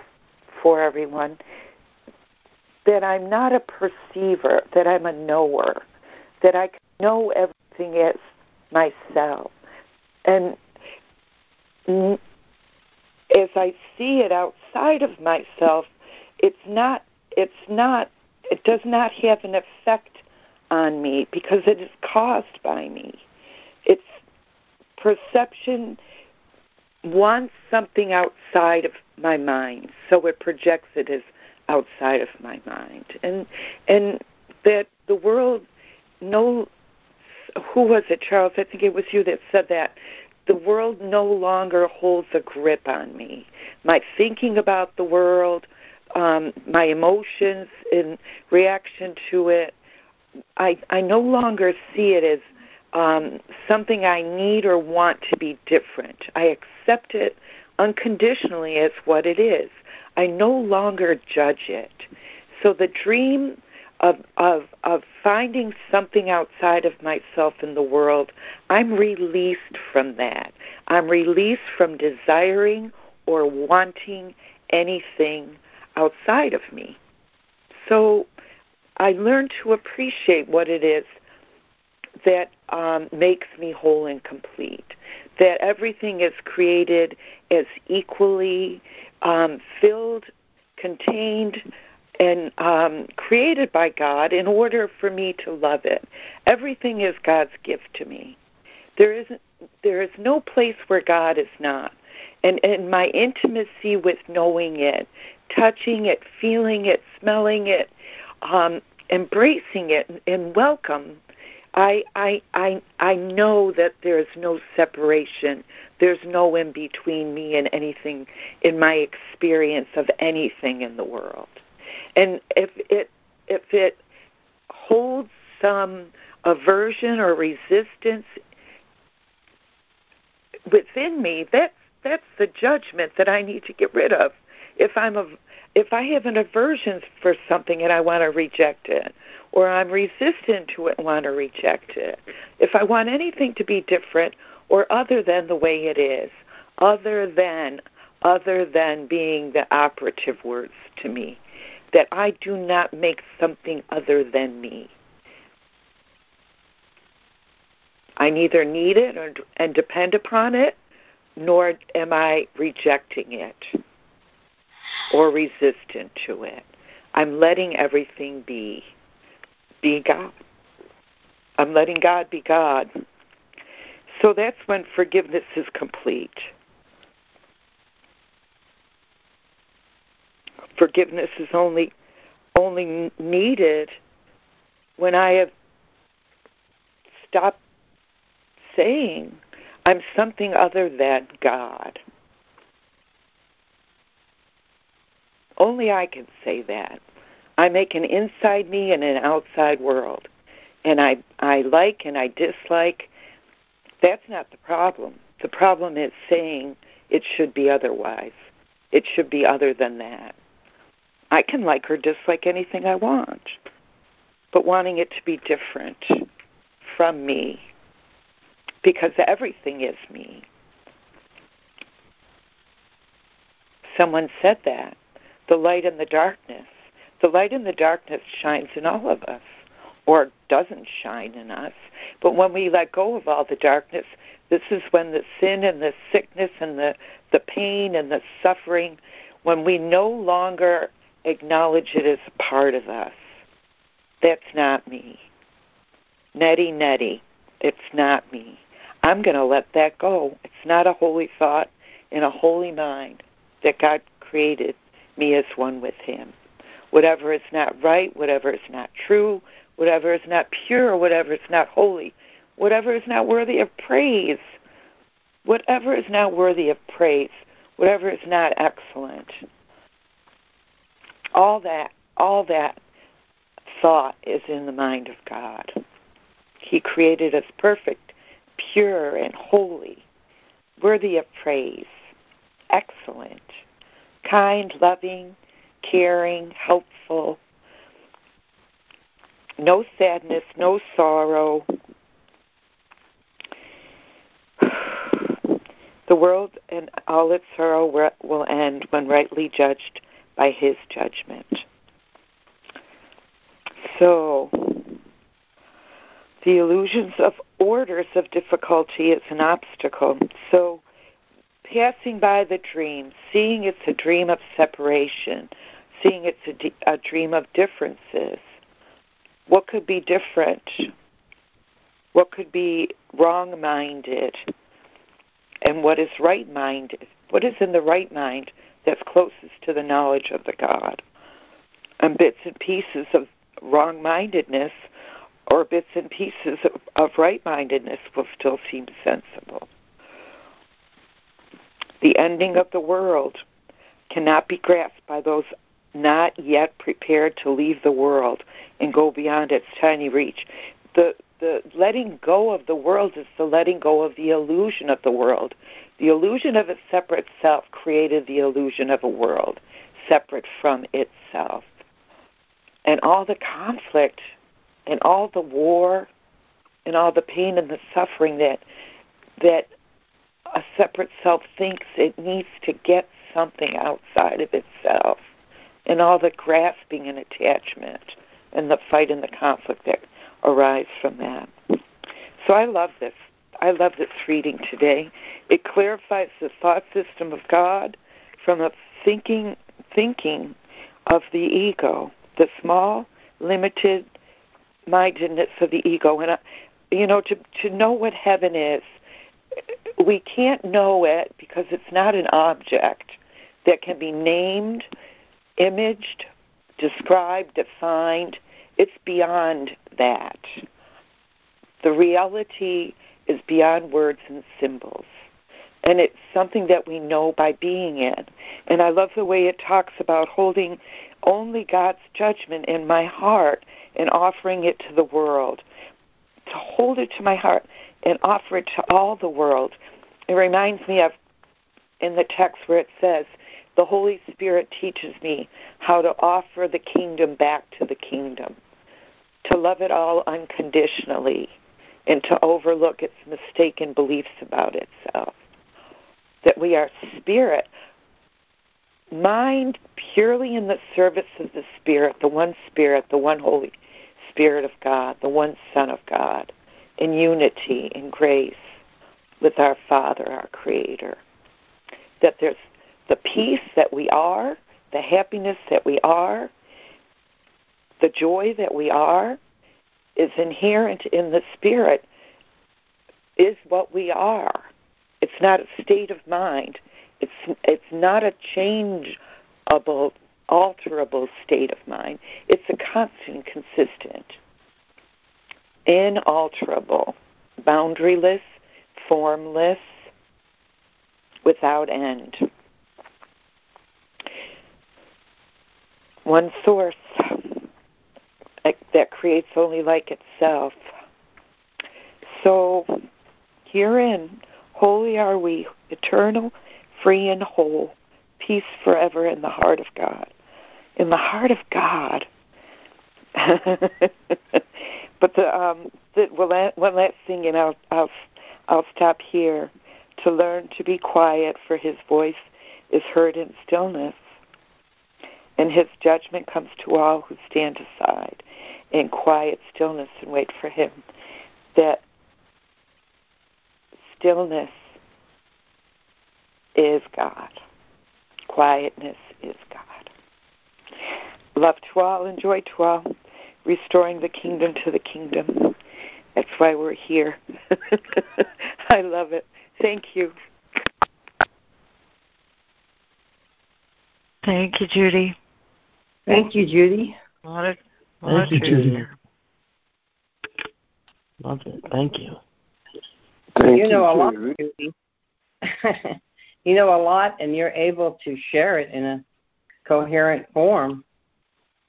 for everyone, that I'm not a perceiver, that I'm a knower, that I know everything as myself. And as I see it outside of myself, it's not, it's not, it does not have an effect on me because it is caused by me. It's perception wants something outside of my mind, so it projects it as outside of my mind. And and that the world no who was it, Charles? I think it was you that said that. The world no longer holds a grip on me. My thinking about the world, um, my emotions in reaction to it, I, I no longer see it as um, something I need or want to be different. I accept it unconditionally as what it is. I no longer judge it. So the dream of of of finding something outside of myself in the world, I'm released from that. I'm released from desiring or wanting anything outside of me. So I learn to appreciate what it is that um, makes me whole and complete. That everything is created as equally um, filled, contained, and um, created by God in order for me to love it. Everything is God's gift to me. There is there is no place where God is not. And and my intimacy with knowing it, touching it, feeling it, smelling it, um, embracing it, and welcome. I I I I know that there is no separation. There's no in between me and anything in my experience of anything in the world. And if it if it holds some aversion or resistance within me, that's that's the judgment that I need to get rid of. If I'm a if I have an aversion for something and I want to reject it, or I'm resistant to it and want to reject it, if I want anything to be different or other than the way it is, other than other than being the operative words to me, that I do not make something other than me. I neither need it or, and depend upon it, nor am I rejecting it or resistant to it. I'm letting everything be. Be God. I'm letting God be God. So that's when forgiveness is complete. Forgiveness is only only needed when I have stopped saying I'm something other than God. Only I can say that. I make an inside me and an outside world. And I I like and I dislike. That's not the problem. The problem is saying it should be otherwise. It should be other than that. I can like or dislike anything I want, but wanting it to be different from me because everything is me. Someone said that the light and the darkness. The light and the darkness shines in all of us, or doesn't shine in us. But when we let go of all the darkness, this is when the sin and the sickness and the, the pain and the suffering, when we no longer acknowledge it as part of us. That's not me. Nettie, Nettie, it's not me. I'm going to let that go. It's not a holy thought in a holy mind that God created me as one with Him. Whatever is not right, whatever is not true, whatever is not pure, whatever is not holy, whatever is not worthy of praise, whatever is not worthy of praise, whatever is not excellent, all that, all that thought is in the mind of God. He created us perfect, pure, and holy, worthy of praise, excellent, kind, loving, caring, helpful, no sadness, no sorrow. The world and all its sorrow will end when rightly judged by His judgment. So, the illusions of orders of difficulty is an obstacle. So, passing by the dream, seeing it's a dream of separation, seeing it's a, a dream of differences, what could be different? What could be wrong minded? And what is right minded? What is in the right mind that's closest to the knowledge of the God? And bits and pieces of wrong mindedness or bits and pieces of, of right mindedness will still seem sensible. The ending of the world cannot be grasped by those not yet prepared to leave the world and go beyond its tiny reach. The the letting go of the world is the letting go of the illusion of the world. The illusion of a separate self created the illusion of a world separate from itself. And all the conflict and all the war and all the pain and the suffering that that a separate self thinks it needs to get something outside of itself and all the grasping and attachment and the fight and the conflict that arise from that. So I love this. I love this reading today. It clarifies the thought system of God from the thinking thinking of the ego, the small, limited mindedness of the ego. And I, you know, to to know what heaven is, we can't know it because it's not an object that can be named imaged, described, defined. It's beyond that. The reality is beyond words and symbols. And it's something that we know by being in. And I love the way it talks about holding only God's judgment in my heart and offering it to the world. To hold it to my heart and offer it to all the world. It reminds me of in the text where it says, the Holy Spirit teaches me how to offer the kingdom back to the kingdom, to love it all unconditionally, and to overlook its mistaken beliefs about itself. That we are spirit, mind purely in the service of the Spirit, the one Spirit, the one Holy Spirit of God, the one Son of God, in unity, in grace with our Father, our Creator. That there's the peace that we are, the happiness that we are, the joy that we are is inherent in the spirit is what we are. It's not a state of mind. It's it's not a changeable, alterable state of mind. It's a constant, consistent, inalterable, boundaryless, formless, without end. one source that creates only like itself. So, herein, holy are we, eternal, free, and whole, peace forever in the heart of God. In the heart of God. but the um, the well, one last thing, and I'll I'll I'll stop here. To learn to be quiet, for His voice is heard in stillness and his judgment comes to all who stand aside in quiet stillness and wait for him. That stillness is God. Quietness is God. Love to all, enjoy to all, restoring the kingdom to the kingdom. That's why we're here. I love it. Thank you. Thank you, Judy. Thank you, Judy. A lot a lot Thank of you, Judy. Love it. Thank you. Thank you know you, a lot, Judy. Judy. you know a lot, and you're able to share it in a coherent form.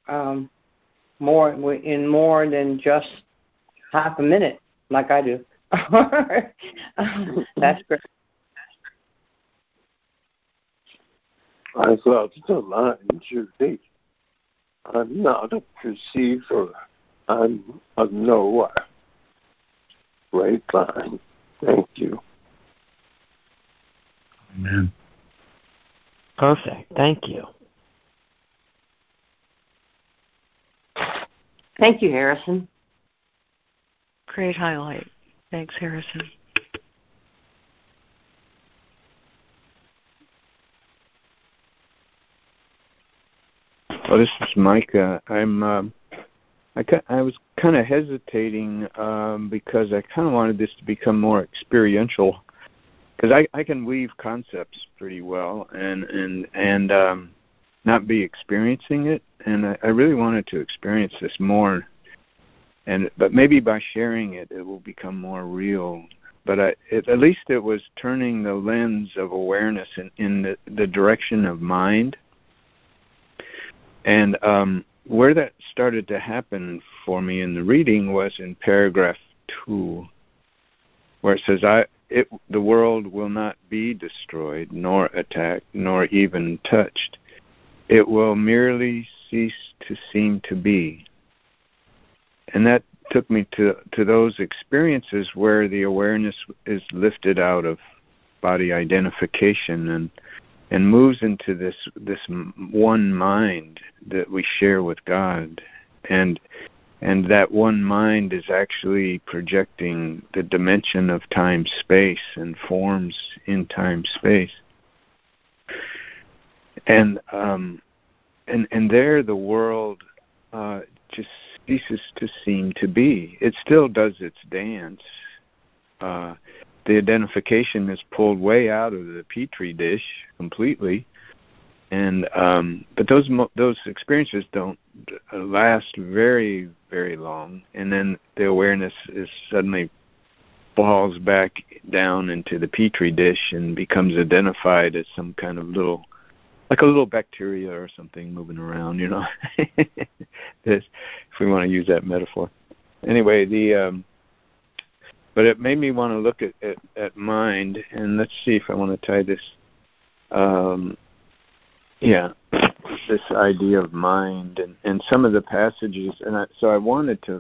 Um, more in more than just half a minute, like I do. That's great. I love the line, Judy. I'm not a perceiver. I'm a knower. Great line. Thank you. Amen. Perfect. Thank you. Thank you, Harrison. Great highlight. Thanks, Harrison. Well, this is Micah. I'm. Uh, I I was kind of hesitating um, because I kind of wanted this to become more experiential because I I can weave concepts pretty well and and and um, not be experiencing it, and I, I really wanted to experience this more. And but maybe by sharing it, it will become more real. But I, it, at least it was turning the lens of awareness in, in the, the direction of mind and um, where that started to happen for me in the reading was in paragraph two, where it says, "I it the world will not be destroyed, nor attacked, nor even touched. It will merely cease to seem to be." And that took me to to those experiences where the awareness is lifted out of body identification and and moves into this this one mind that we share with God. And and that one mind is actually projecting the dimension of time space and forms in time space. And um and and there the world uh just ceases to seem to be. It still does its dance uh the identification is pulled way out of the petri dish completely. And um but those those experiences don't last very very long. And then the awareness is suddenly falls back down into the petri dish and becomes identified as some kind of little like a little bacteria or something moving around you know? This if we want to use that metaphor. Anyway the um but it made me want to look at, at, at mind, and let's see if I want to tie this. Um, yeah, this idea of mind and, and some of the passages, and I, so I wanted to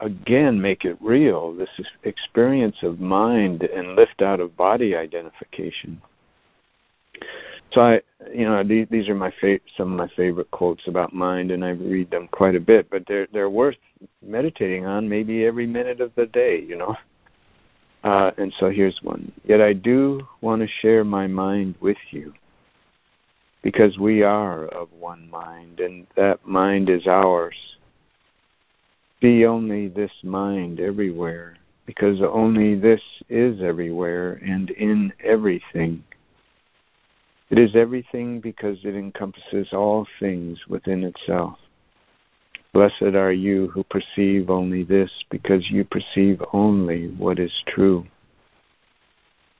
again make it real. This experience of mind and lift out of body identification. So I, you know, these, these are my fa- some of my favorite quotes about mind, and I read them quite a bit. But they're they're worth meditating on maybe every minute of the day, you know. Uh, and so here's one. Yet I do want to share my mind with you, because we are of one mind, and that mind is ours. Be only this mind everywhere, because only this is everywhere and in everything. It is everything because it encompasses all things within itself. Blessed are you who perceive only this, because you perceive only what is true.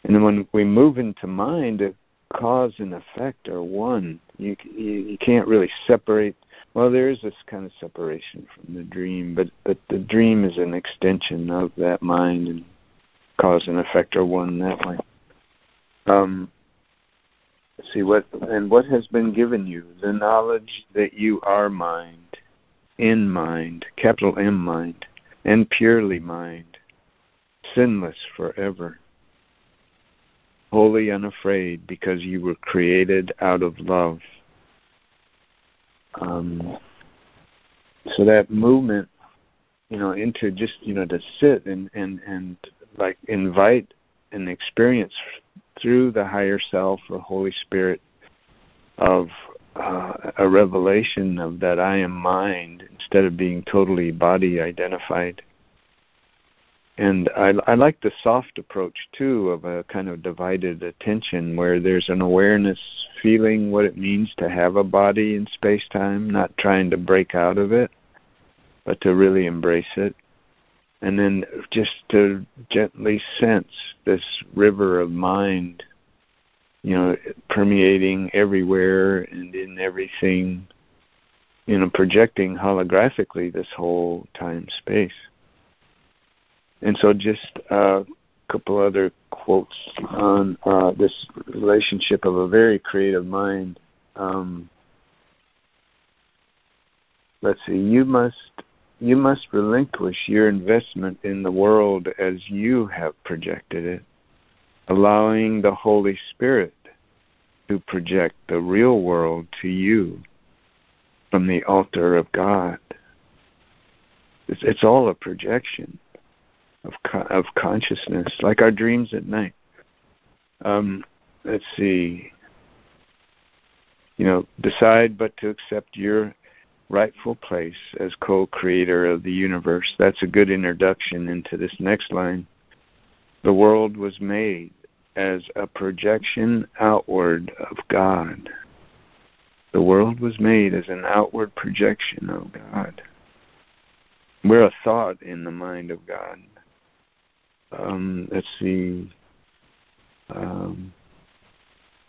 And then when we move into mind, cause and effect are one. You, you you can't really separate. Well, there is this kind of separation from the dream, but but the dream is an extension of that mind, and cause and effect are one that way. Um, see what and what has been given you the knowledge that you are mind in mind capital m mind and purely mind sinless forever. Wholly unafraid because you were created out of love. Um, so that movement you know into just you know to sit and and and like invite an experience through the higher self or Holy Spirit of uh, a revelation of that I am mind instead of being totally body identified. And I, I like the soft approach too of a kind of divided attention where there's an awareness feeling what it means to have a body in space time, not trying to break out of it, but to really embrace it and then just to gently sense this river of mind you know permeating everywhere and in everything you know, projecting holographically this whole time space. And so, just a couple other quotes on uh, this relationship of a very creative mind. Um, let's see. You must you must relinquish your investment in the world as you have projected it, allowing the Holy Spirit to project the real world to you from the altar of God. It's, it's all a projection of of consciousness, like our dreams at night. Um, let's see. You know, decide but to accept your rightful place as co-creator of the universe. That's a good introduction into this next line. The world was made as a projection outward of God. The world was made as an outward projection of God. We're a thought in the mind of God um, let's see. Um,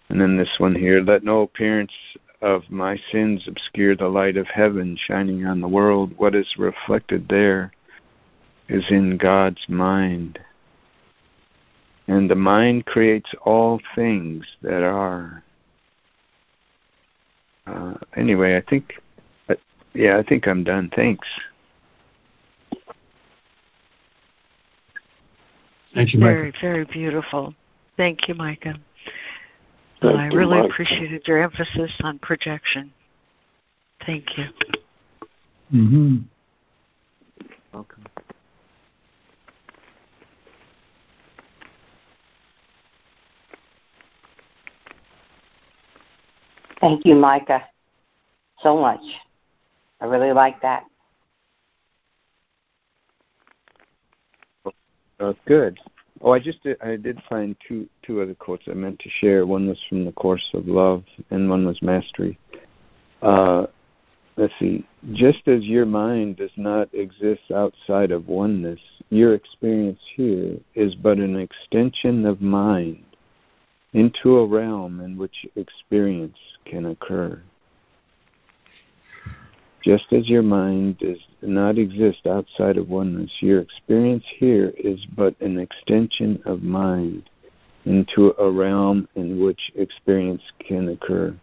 and then this one here let no appearance of my sins obscure the light of heaven shining on the world. What is reflected there is in God's mind. And the mind creates all things that are. Uh, anyway, I think, uh, yeah, I think I'm done. Thanks. Thank you, Very, very beautiful. Thank you, Micah. Thank I really Micah. appreciated your emphasis on projection. Thank you. Mm-hmm. Welcome. Thank you, Micah, so much. I really like that. Uh, good. Oh, I just did, I did find two two other quotes I meant to share. One was from the Course of Love, and one was Mastery. Uh, let's see. Just as your mind does not exist outside of oneness, your experience here is but an extension of mind into a realm in which experience can occur. Just as your mind does not exist outside of oneness, your experience here is but an extension of mind into a realm in which experience can occur.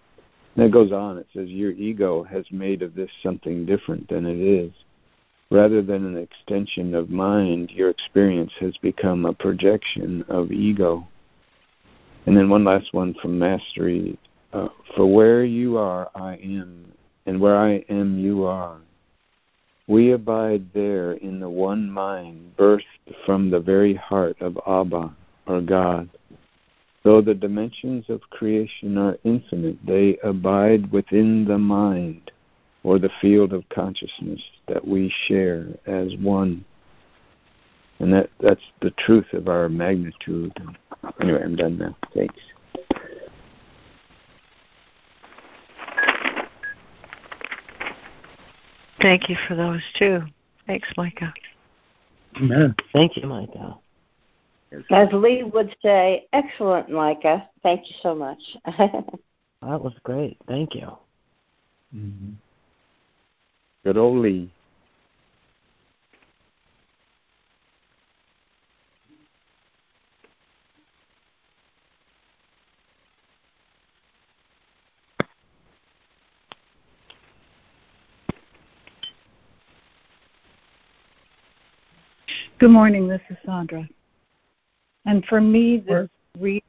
And it goes on, it says, Your ego has made of this something different than it is. Rather than an extension of mind, your experience has become a projection of ego. And then one last one from Mastery. Uh, For where you are, I am, and where I am, you are. We abide there in the one mind, birthed from the very heart of Abba, or God. Though the dimensions of creation are infinite, they abide within the mind, or the field of consciousness that we share as one. And that, that's the truth of our magnitude. Anyway, I'm done now. Thanks. Thank you for those too. Thanks, Micah. Amen. Thank you, Micah. As Lee would say, excellent, Micah. Thank you so much. That was great. Thank you. Mm-hmm. Good old Lee. Good morning. This is Sandra. And for me, this read.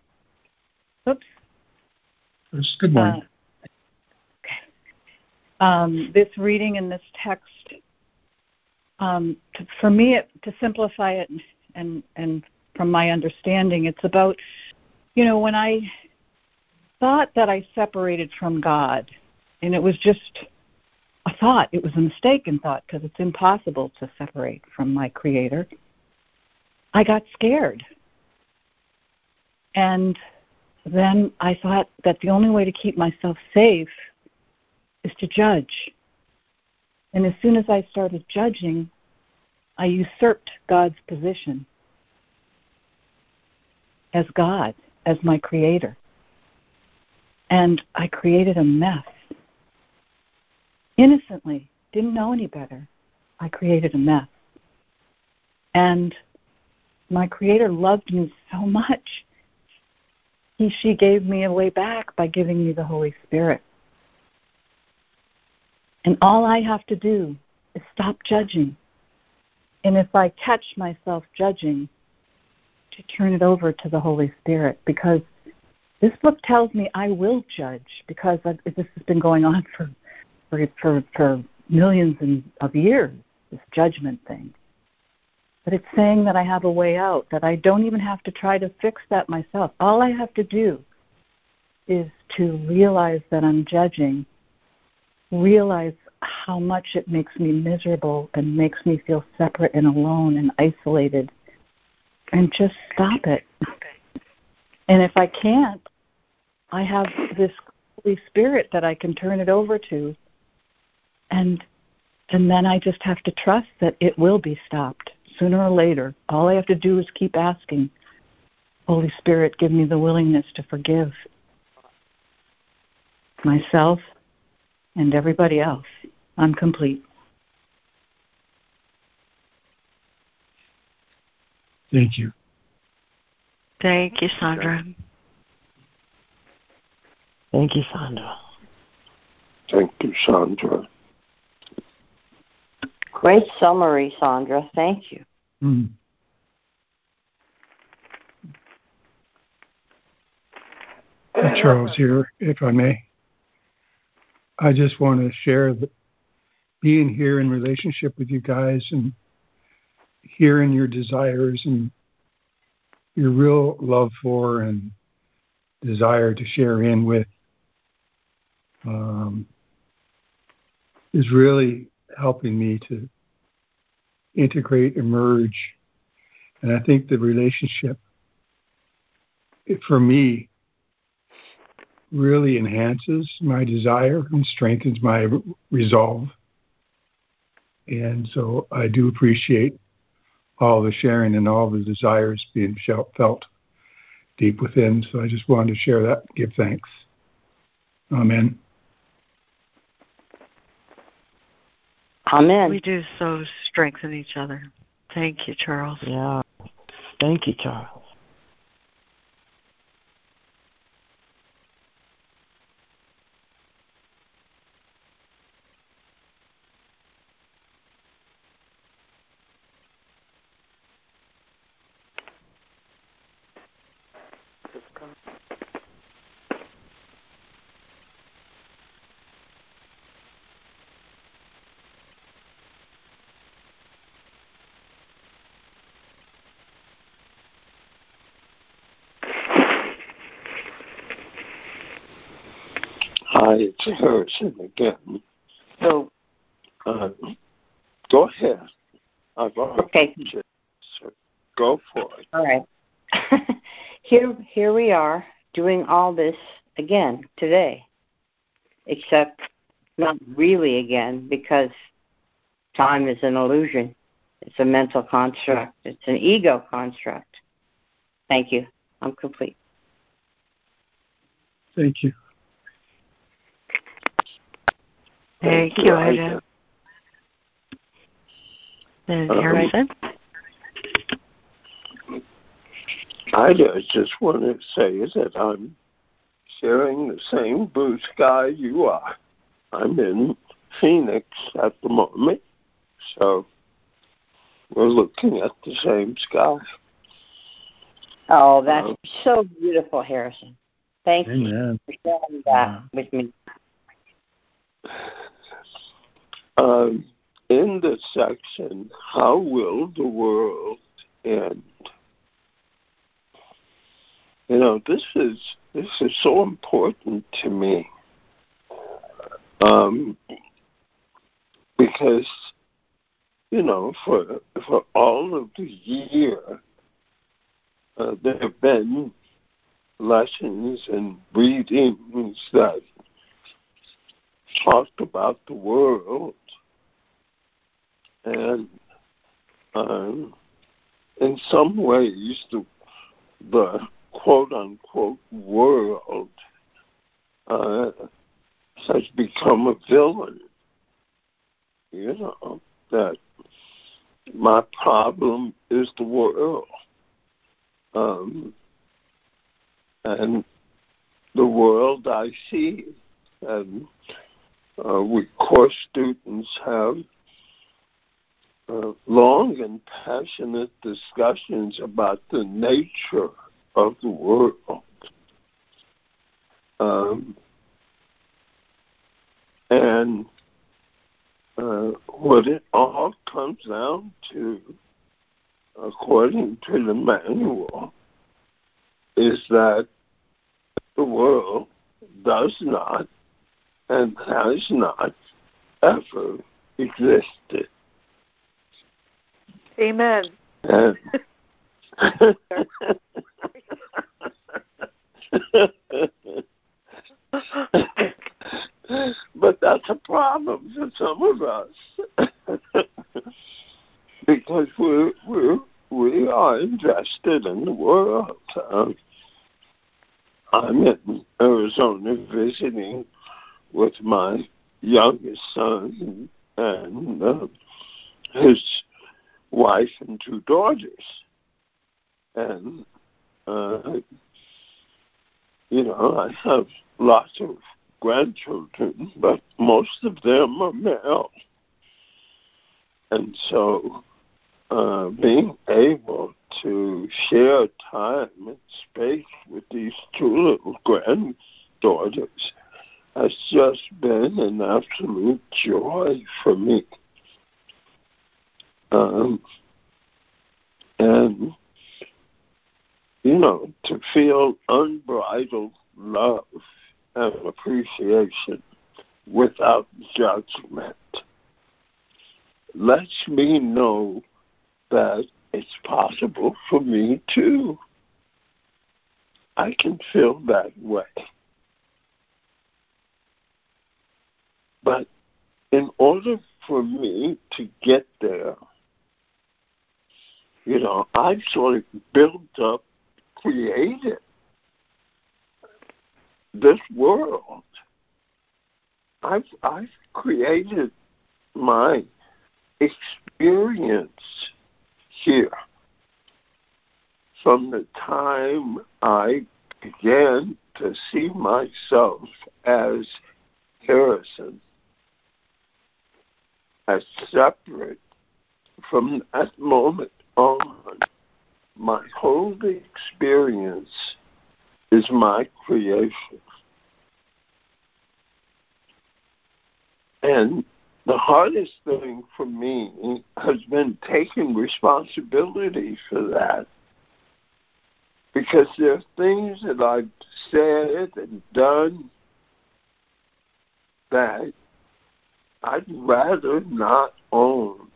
Oops. Good morning. Uh, okay. Um, this reading in this text, um, to, for me, it, to simplify it, and and from my understanding, it's about, you know, when I thought that I separated from God, and it was just a thought. It was a mistaken thought because it's impossible to separate from my Creator. I got scared. And then I thought that the only way to keep myself safe is to judge. And as soon as I started judging, I usurped God's position as God, as my creator. And I created a mess. innocently, didn't know any better. I created a mess. And my Creator loved me so much. He, she gave me a way back by giving me the Holy Spirit. And all I have to do is stop judging. And if I catch myself judging, to turn it over to the Holy Spirit because this book tells me I will judge because this has been going on for for for, for millions of years. This judgment thing, but it's saying that I have a way out. That I don't even have to try to fix that myself. All I have to do is to realize that I'm judging, realize how much it makes me miserable and makes me feel separate and alone and isolated, and just stop it. And if I can't, I have this Holy Spirit that I can turn it over to, and and then I just have to trust that it will be stopped sooner or later. All I have to do is keep asking, Holy Spirit, give me the willingness to forgive myself and everybody else. I'm complete. Thank you. Thank you, Sandra. Thank you, Sandra. Thank you, Sandra. Great summary, Sandra. Thank you. Mm. Charles here, if I may. I just want to share that being here in relationship with you guys and hearing your desires and your real love for and desire to share in with um, is really helping me to integrate, emerge. And I think the relationship, for me, really enhances my desire and strengthens my resolve. And so I do appreciate all the sharing and all the desires being felt deep within. So I just wanted to share that, give thanks. Amen. Amen. We do so strengthen each other. Thank you, Charles. Yeah. Thank you, Charles. Hi, it's Harrison again. So, uh, go ahead. I've okay. so go for it. All right. here, here we are doing all this again today, except not really again because time is an illusion. It's a mental construct. It's an ego construct. Thank you. I'm complete. Thank you. Thank you, Ida. And Um, Harrison? I just want to say that I'm sharing the same blue sky you are. I'm in Phoenix at the moment, so we're looking at the same sky. Oh, that's Um, so beautiful, Harrison. Thank you for sharing that with me. Um, in the section, How Will the World End? You know, this is this is so important to me. Um, because you know, for for all of the year, uh, there have been lessons and readings that talked about the world, and um, in some ways, the the quote unquote world uh, has become a villain you know, that my problem is the world. Um, and the world I see. And uh, we course students have uh, long and passionate discussions about the nature of the world. Um, and uh, what it all comes down to, according to the manual, is that the world does not and has not ever existed. Amen. And but that's a problem for some of us because we're, we're we are invested in the world. Um, I'm in Arizona visiting with my youngest son and uh, his wife and two daughters. And, uh, you know, I have lots of grandchildren, but most of them are male. And so uh, being able to share time and space with these two little granddaughters has just been an absolute joy for me. Um, and, you know, to feel unbridled love and appreciation without judgment lets me know that it's possible for me too. I can feel that way. But in order for me to get there, you know, I've sort of built up, created this world. I've I've created my experience here from the time I began to see myself as Harrison, as separate from that moment on, my whole experience is my creation. And the hardest thing for me has been taking responsibility for that. Because there are things that I've said and done that I'd rather not own.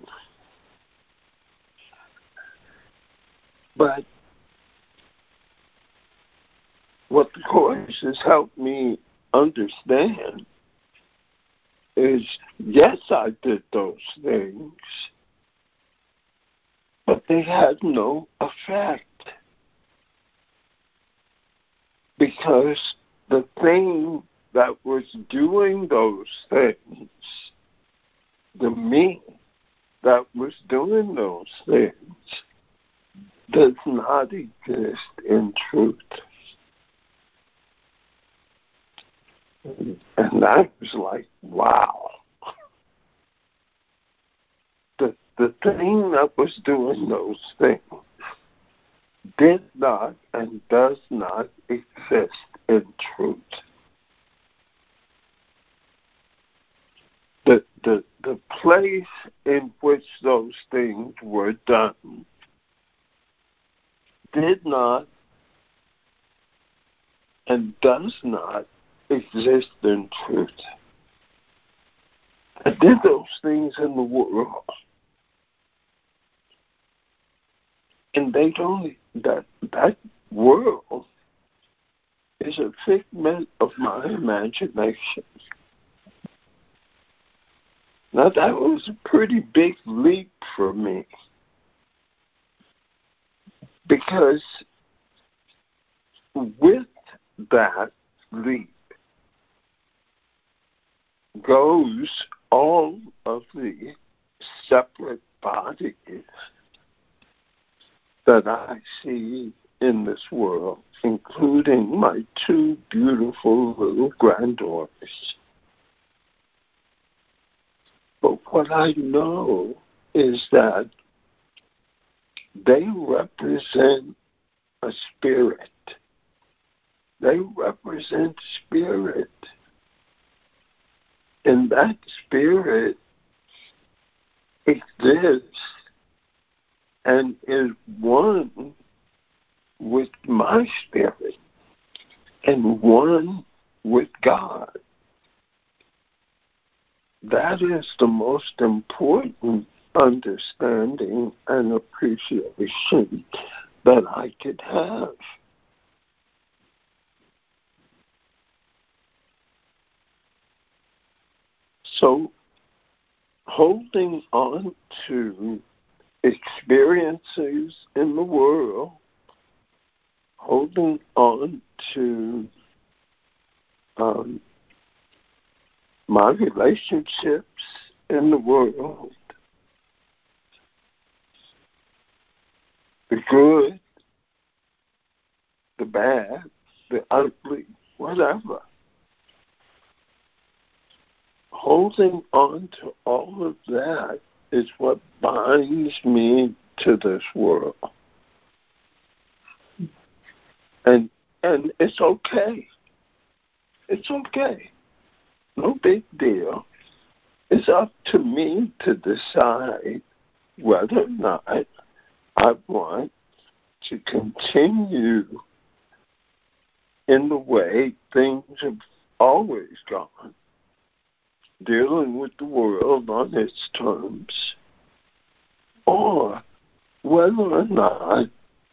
But what the Course has helped me understand is yes, I did those things, but they had no effect. Because the thing that was doing those things, the me that was doing those things, does not exist in truth. And I was like, wow. The, the thing that was doing those things did not and does not exist in truth. The, the, the place in which those things were done did not and does not exist in truth. I did those things in the world. And they don't that that world is a figment of my imagination. Now that was a pretty big leap for me. Because with that leap goes all of the separate bodies that I see in this world, including my two beautiful little granddaughters. But what I know is that they represent a spirit. They represent spirit. And that spirit exists and is one with my spirit and one with God. That is the most important understanding and appreciation that I could have. So, holding on to experiences in the world, holding on to um, my relationships in the world, the good, the bad, the ugly, whatever. Holding on to all of that is what binds me to this world. And and it's okay. It's okay. No big deal. It's up to me to decide whether or not I want to continue in the way things have always gone, dealing with the world on its terms, or whether or not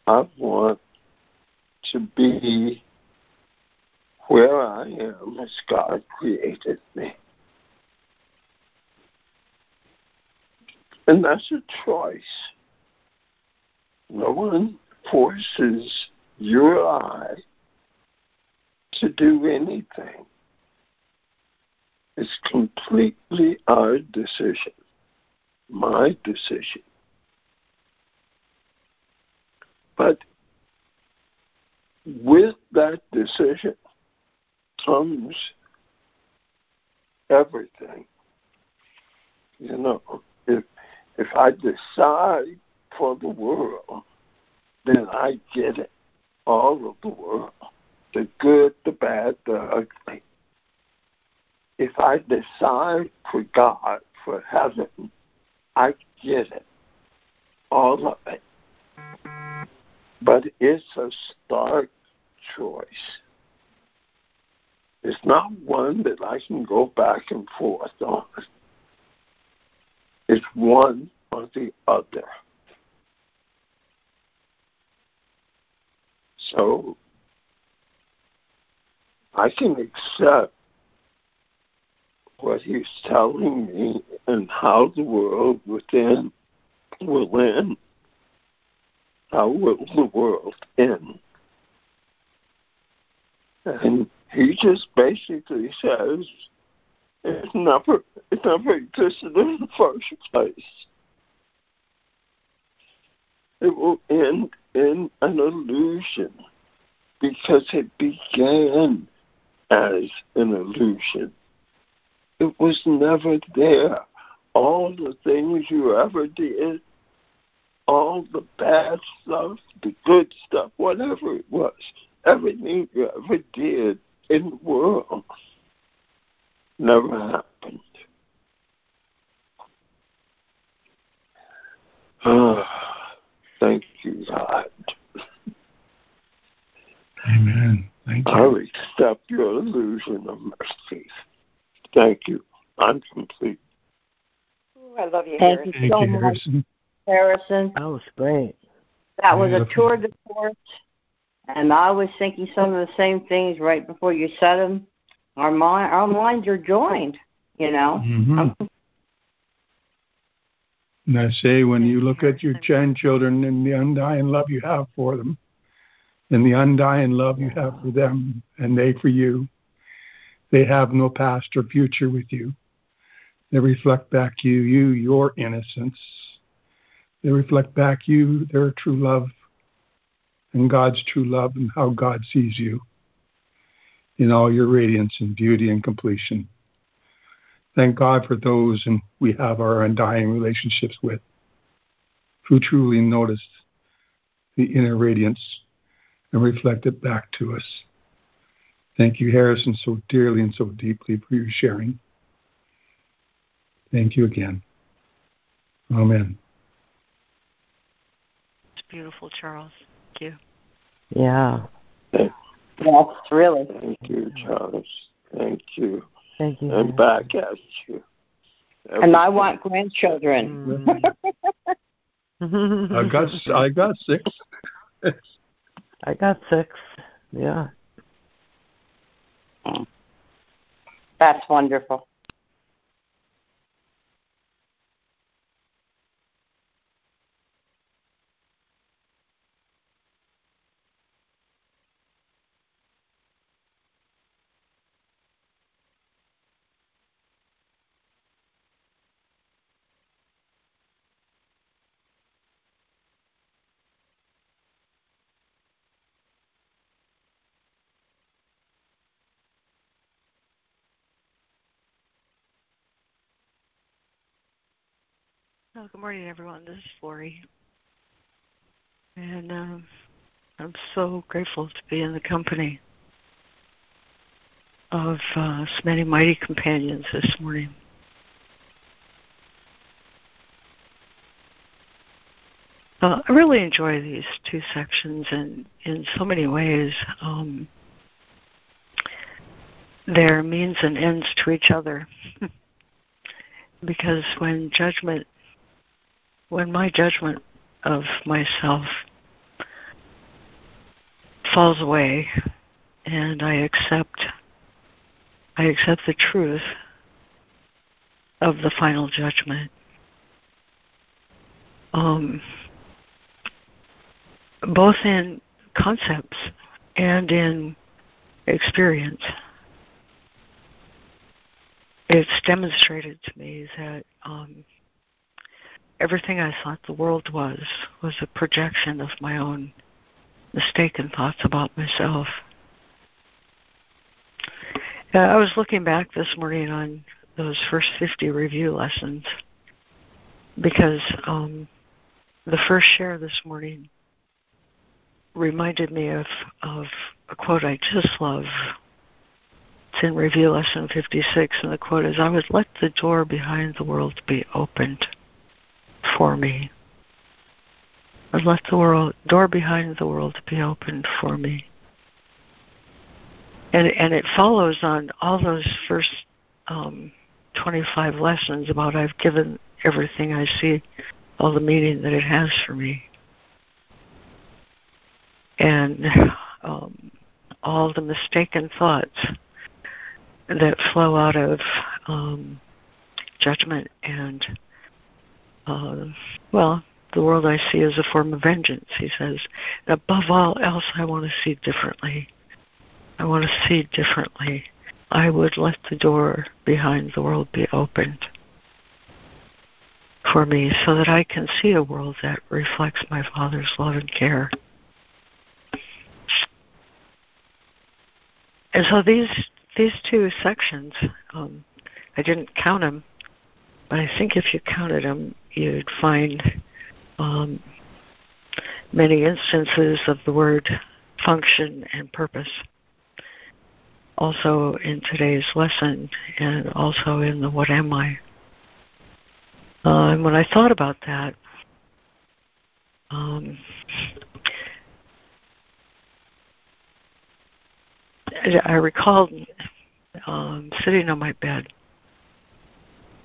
I want to be where I am as God created me. And that's a choice. No one forces you or I to do anything. It's completely our decision, my decision. But with that decision comes everything. You know, if if I decide for the world, then I get it. All of the world. The good, the bad, the ugly. If I decide for God, for heaven, I get it. All of it. But it's a stark choice. It's not one that I can go back and forth on. It's one or the other. So I can accept what he's telling me and how the world within will end. How will the world end? And he just basically says it never it never existed in the first place. It will end in an illusion because it began as an illusion. It was never there. All the things you ever did, all the bad stuff, the good stuff, whatever it was, everything you ever did in the world never happened. Ah, thank you, God. Amen. Thank you. I accept your illusion of mercy. Thank you. I'm complete. Ooh, I love you, Thank Harrison. you Thank so you, much, Harrison. Harrison. That was great. That was a tour de force, and I was thinking some of the same things right before you said them. Our mind, our minds are joined. You know. hmm And I say, when you look at your grandchildren and the undying love you have for them, and the undying love you have for them, and they for you, they have no past or future with you. They reflect back you, you your innocence. They reflect back you their true love and God's true love and how God sees you in all your radiance and beauty and completion. Thank God for those and we have our undying relationships with who truly notice the inner radiance and reflect it back to us. Thank you, Harrison, so dearly and so deeply for your sharing. Thank you again. Amen. It's beautiful, Charles. Thank you. Yeah. Yes, really. Thank you, Charles. Thank you. Thank you. And back at you. And I want grandchildren. Mm. I got I got six. I got six. Yeah. That's wonderful. Good morning, everyone. This is Laurie. And um, I'm so grateful to be in the company of uh, so many mighty companions this morning. Uh, I really enjoy these two sections, and in so many ways, um, they're means and ends to each other. because when judgment when my judgment of myself falls away and I accept I accept the truth of the final judgment. Um, both in concepts and in experience. It's demonstrated to me that um, everything I thought the world was was a projection of my own mistaken thoughts about myself. Uh, I was looking back this morning on those first 50 review lessons because um, the first share this morning reminded me of, of a quote I just love. It's in review lesson 56, and the quote is I would let the door behind the world be opened for me. And let the world door behind the world be opened for me. And and it follows on all those first um, 25 lessons about I've given everything I see all the meaning that it has for me. And um, all the mistaken thoughts that flow out of um, judgment and uh, well, the world I see as a form of vengeance, he says. Above all else, I want to see differently. I want to see differently. I would let the door behind the world be opened for me so that I can see a world that reflects my Father's love and care. And so these these two sections, um, I didn't count them, but I think if you counted them, you'd find um, many instances of the word function and purpose. Also in today's lesson, and also in the What Am I? Uh, and when I thought about that, um, I recalled um, sitting on my bed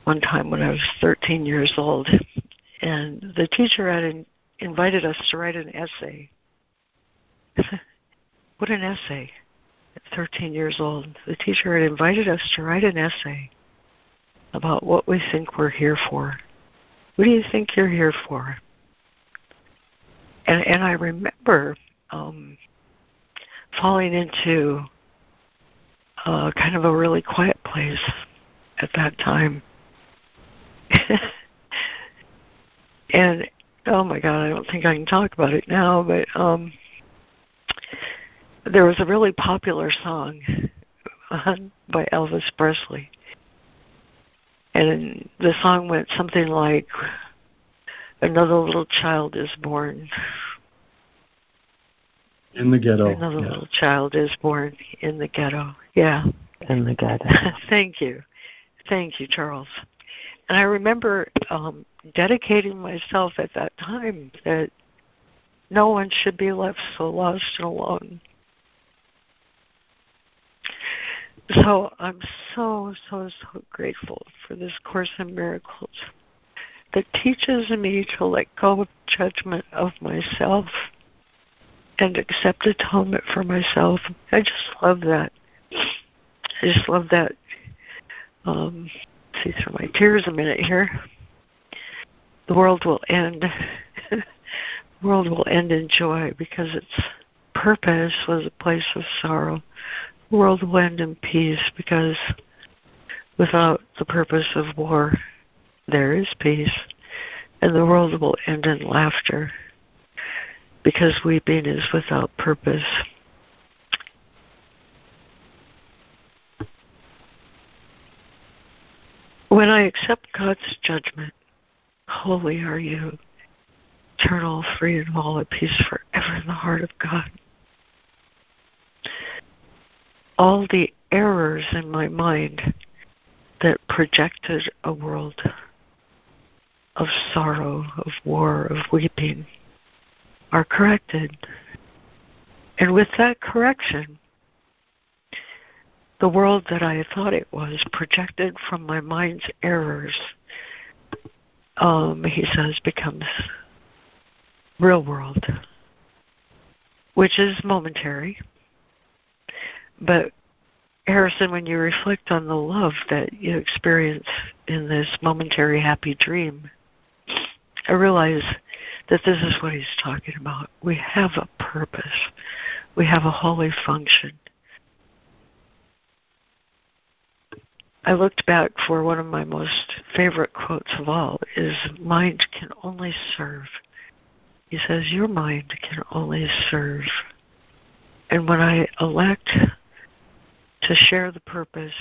one time when I was 13 years old, and the teacher had in, invited us to write an essay. what an essay! At 13 years old, the teacher had invited us to write an essay about what we think we're here for. What do you think you're here for? And and I remember um, falling into uh, kind of a really quiet place at that time and oh my god, I don't think I can talk about it now, but um there was a really popular song by Elvis Presley. And the song went something like Another little child is born. In the ghetto. Another yeah. little child is born in the ghetto. Yeah. In the ghetto. Thank you. Thank you, Charles. And I remember um, dedicating myself at that time that no one should be left so lost and alone. So I'm so, so, so grateful for this Course in Miracles that teaches me to let go of judgment of myself and accept atonement for myself. I just love that. I just love that. Um, see through my tears a minute here. The world will end. the world will end in joy because its purpose was a place of sorrow. The world will end in peace because without the purpose of war, there is peace. And the world will end in laughter because weeping is without purpose. When I accept God's judgment, holy are you, eternal, free, and all at peace forever in the heart of God. All the errors in my mind that projected a world of sorrow, of war, of weeping are corrected. And with that correction, the world that I thought it was, projected from my mind's errors, um, he says, becomes real world, which is momentary. But Harrison, when you reflect on the love that you experience in this momentary happy dream, I realize that this is what he's talking about. We have a purpose. We have a holy function. I looked back for one of my most favorite quotes of all is mind can only serve. He says your mind can only serve. And when I elect to share the purpose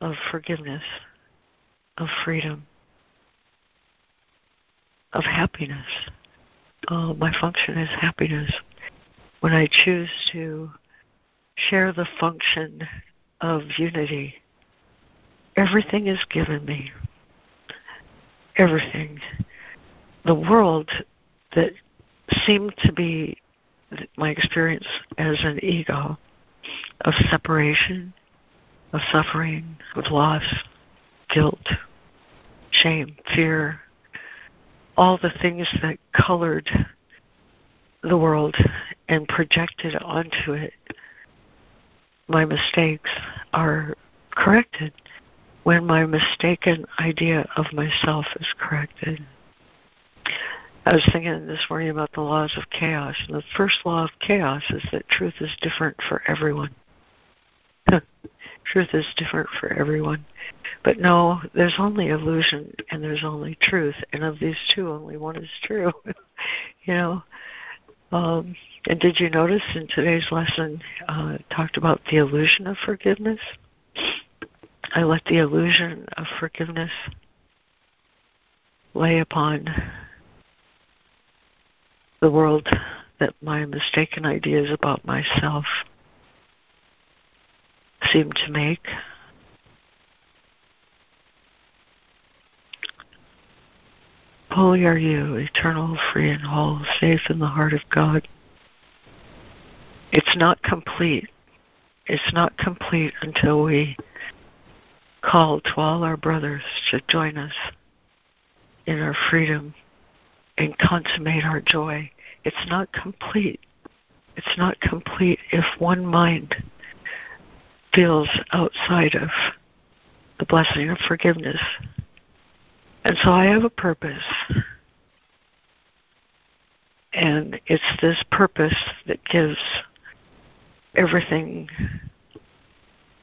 of forgiveness, of freedom, of happiness, uh, my function is happiness. When I choose to share the function of unity. Everything is given me. Everything. The world that seemed to be my experience as an ego of separation, of suffering, of loss, guilt, shame, fear, all the things that colored the world and projected onto it my mistakes are corrected when my mistaken idea of myself is corrected. I was thinking this morning about the laws of chaos, and the first law of chaos is that truth is different for everyone. truth is different for everyone. But no, there's only illusion and there's only truth, and of these two, only one is true. you know, um, and did you notice in today's lesson uh, talked about the illusion of forgiveness? I let the illusion of forgiveness lay upon the world that my mistaken ideas about myself seem to make. Holy are you, eternal, free, and whole, safe in the heart of God. It's not complete. It's not complete until we call to all our brothers to join us in our freedom and consummate our joy. It's not complete. It's not complete if one mind feels outside of the blessing of forgiveness and so I have a purpose. And it's this purpose that gives everything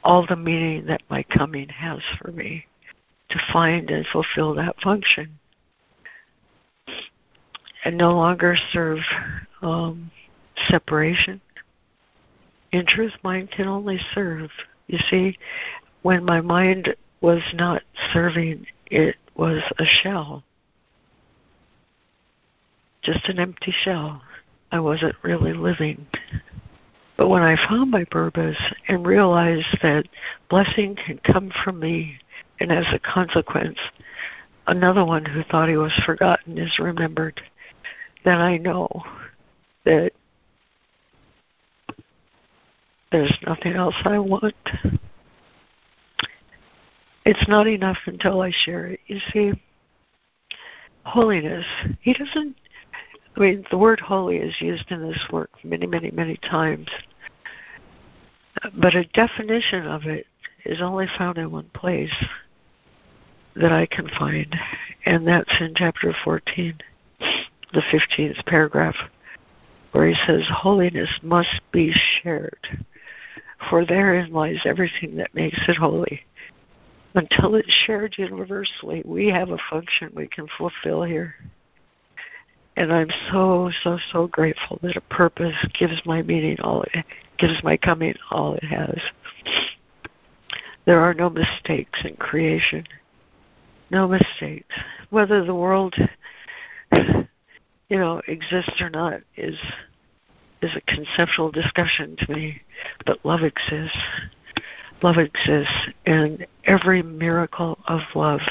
all the meaning that my coming has for me. to find and fulfill that function and no longer serve um, separation. In truth, mind can only serve. You see, when my mind was not serving, it was a shell, just an empty shell. I wasn't really living. But when I found my purpose and realized that blessing can come from me, and as a consequence, another one who thought he was forgotten is remembered, then I know that there's nothing else I want. It's not enough until I share it. You see, holiness, he doesn't, I mean, the word holy is used in this work many, many, many times. But a definition of it is only found in one place that I can find, and that's in chapter 14, the 15th paragraph, where he says, Holiness must be shared, for therein lies everything that makes it holy. Until it's shared universally, we have a function we can fulfill here. And I'm so, so, so grateful that a purpose gives my meaning all it gives my coming all it has. There are no mistakes in creation. No mistakes. Whether the world you know, exists or not is is a conceptual discussion to me. But love exists. Love exists and every miracle of love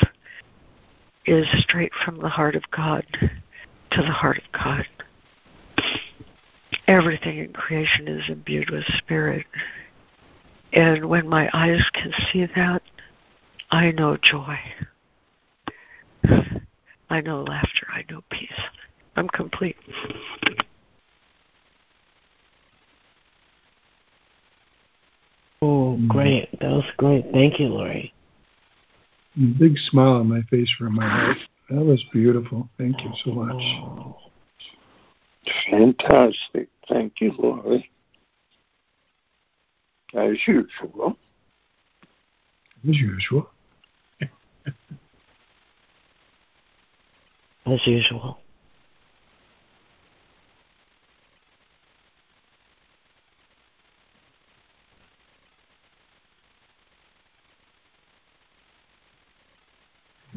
is straight from the heart of God to the heart of God. Everything in creation is imbued with spirit. And when my eyes can see that, I know joy. I know laughter. I know peace. I'm complete. Oh, great. That was great. Thank you, Laurie. Big smile on my face from my heart. That was beautiful. Thank you so much. Fantastic. Thank you, Laurie. As usual. As usual. As usual.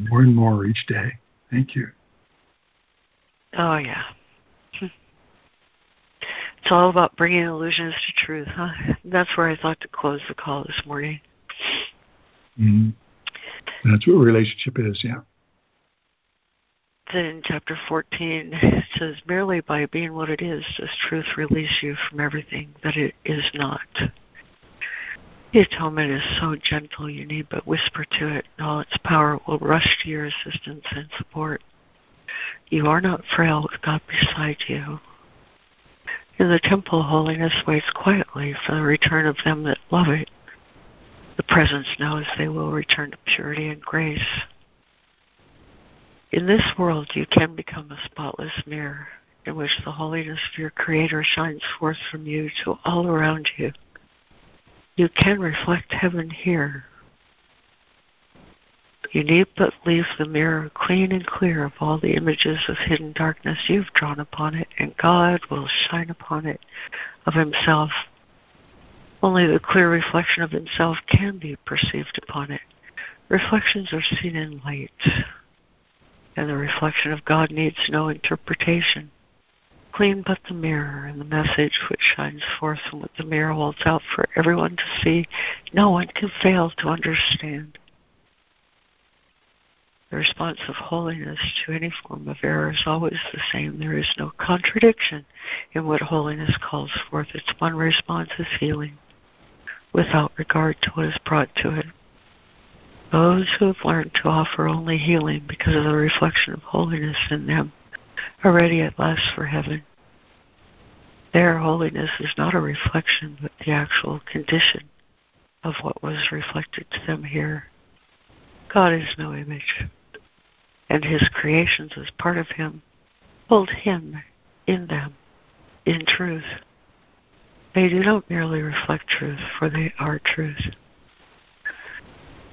More and more each day. Thank you. Oh, yeah. It's all about bringing illusions to truth, huh? That's where I thought to close the call this morning. Mm-hmm. That's what a relationship is, yeah. Then in chapter 14, it says, Merely by being what it is does truth release you from everything that it is not. The atonement is so gentle, you need but whisper to it, and all its power will rush to your assistance and support. You are not frail with God beside you. In the temple, holiness waits quietly for the return of them that love it. The presence knows they will return to purity and grace. In this world, you can become a spotless mirror in which the holiness of your Creator shines forth from you to all around you. You can reflect heaven here. You need but leave the mirror clean and clear of all the images of hidden darkness you've drawn upon it, and God will shine upon it of Himself. Only the clear reflection of Himself can be perceived upon it. Reflections are seen in light, and the reflection of God needs no interpretation clean but the mirror and the message which shines forth from what the mirror holds out for everyone to see. No one can fail to understand. The response of holiness to any form of error is always the same. There is no contradiction in what holiness calls forth. Its one response is healing, without regard to what is brought to it. Those who have learned to offer only healing because of the reflection of holiness in them are ready at last for heaven. Their holiness is not a reflection, but the actual condition of what was reflected to them here. God is no image, and his creations as part of him hold him in them, in truth. They do not merely reflect truth, for they are truth.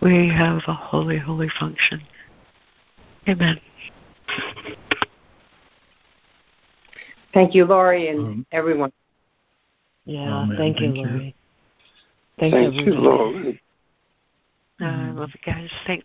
we have a holy, holy function. Amen. Thank you, Laurie, and Um, everyone. Yeah, Amen. thank you, Thank you. Laurie. Thank, Thank you, everybody. Lord. Uh, I love you guys. Thanks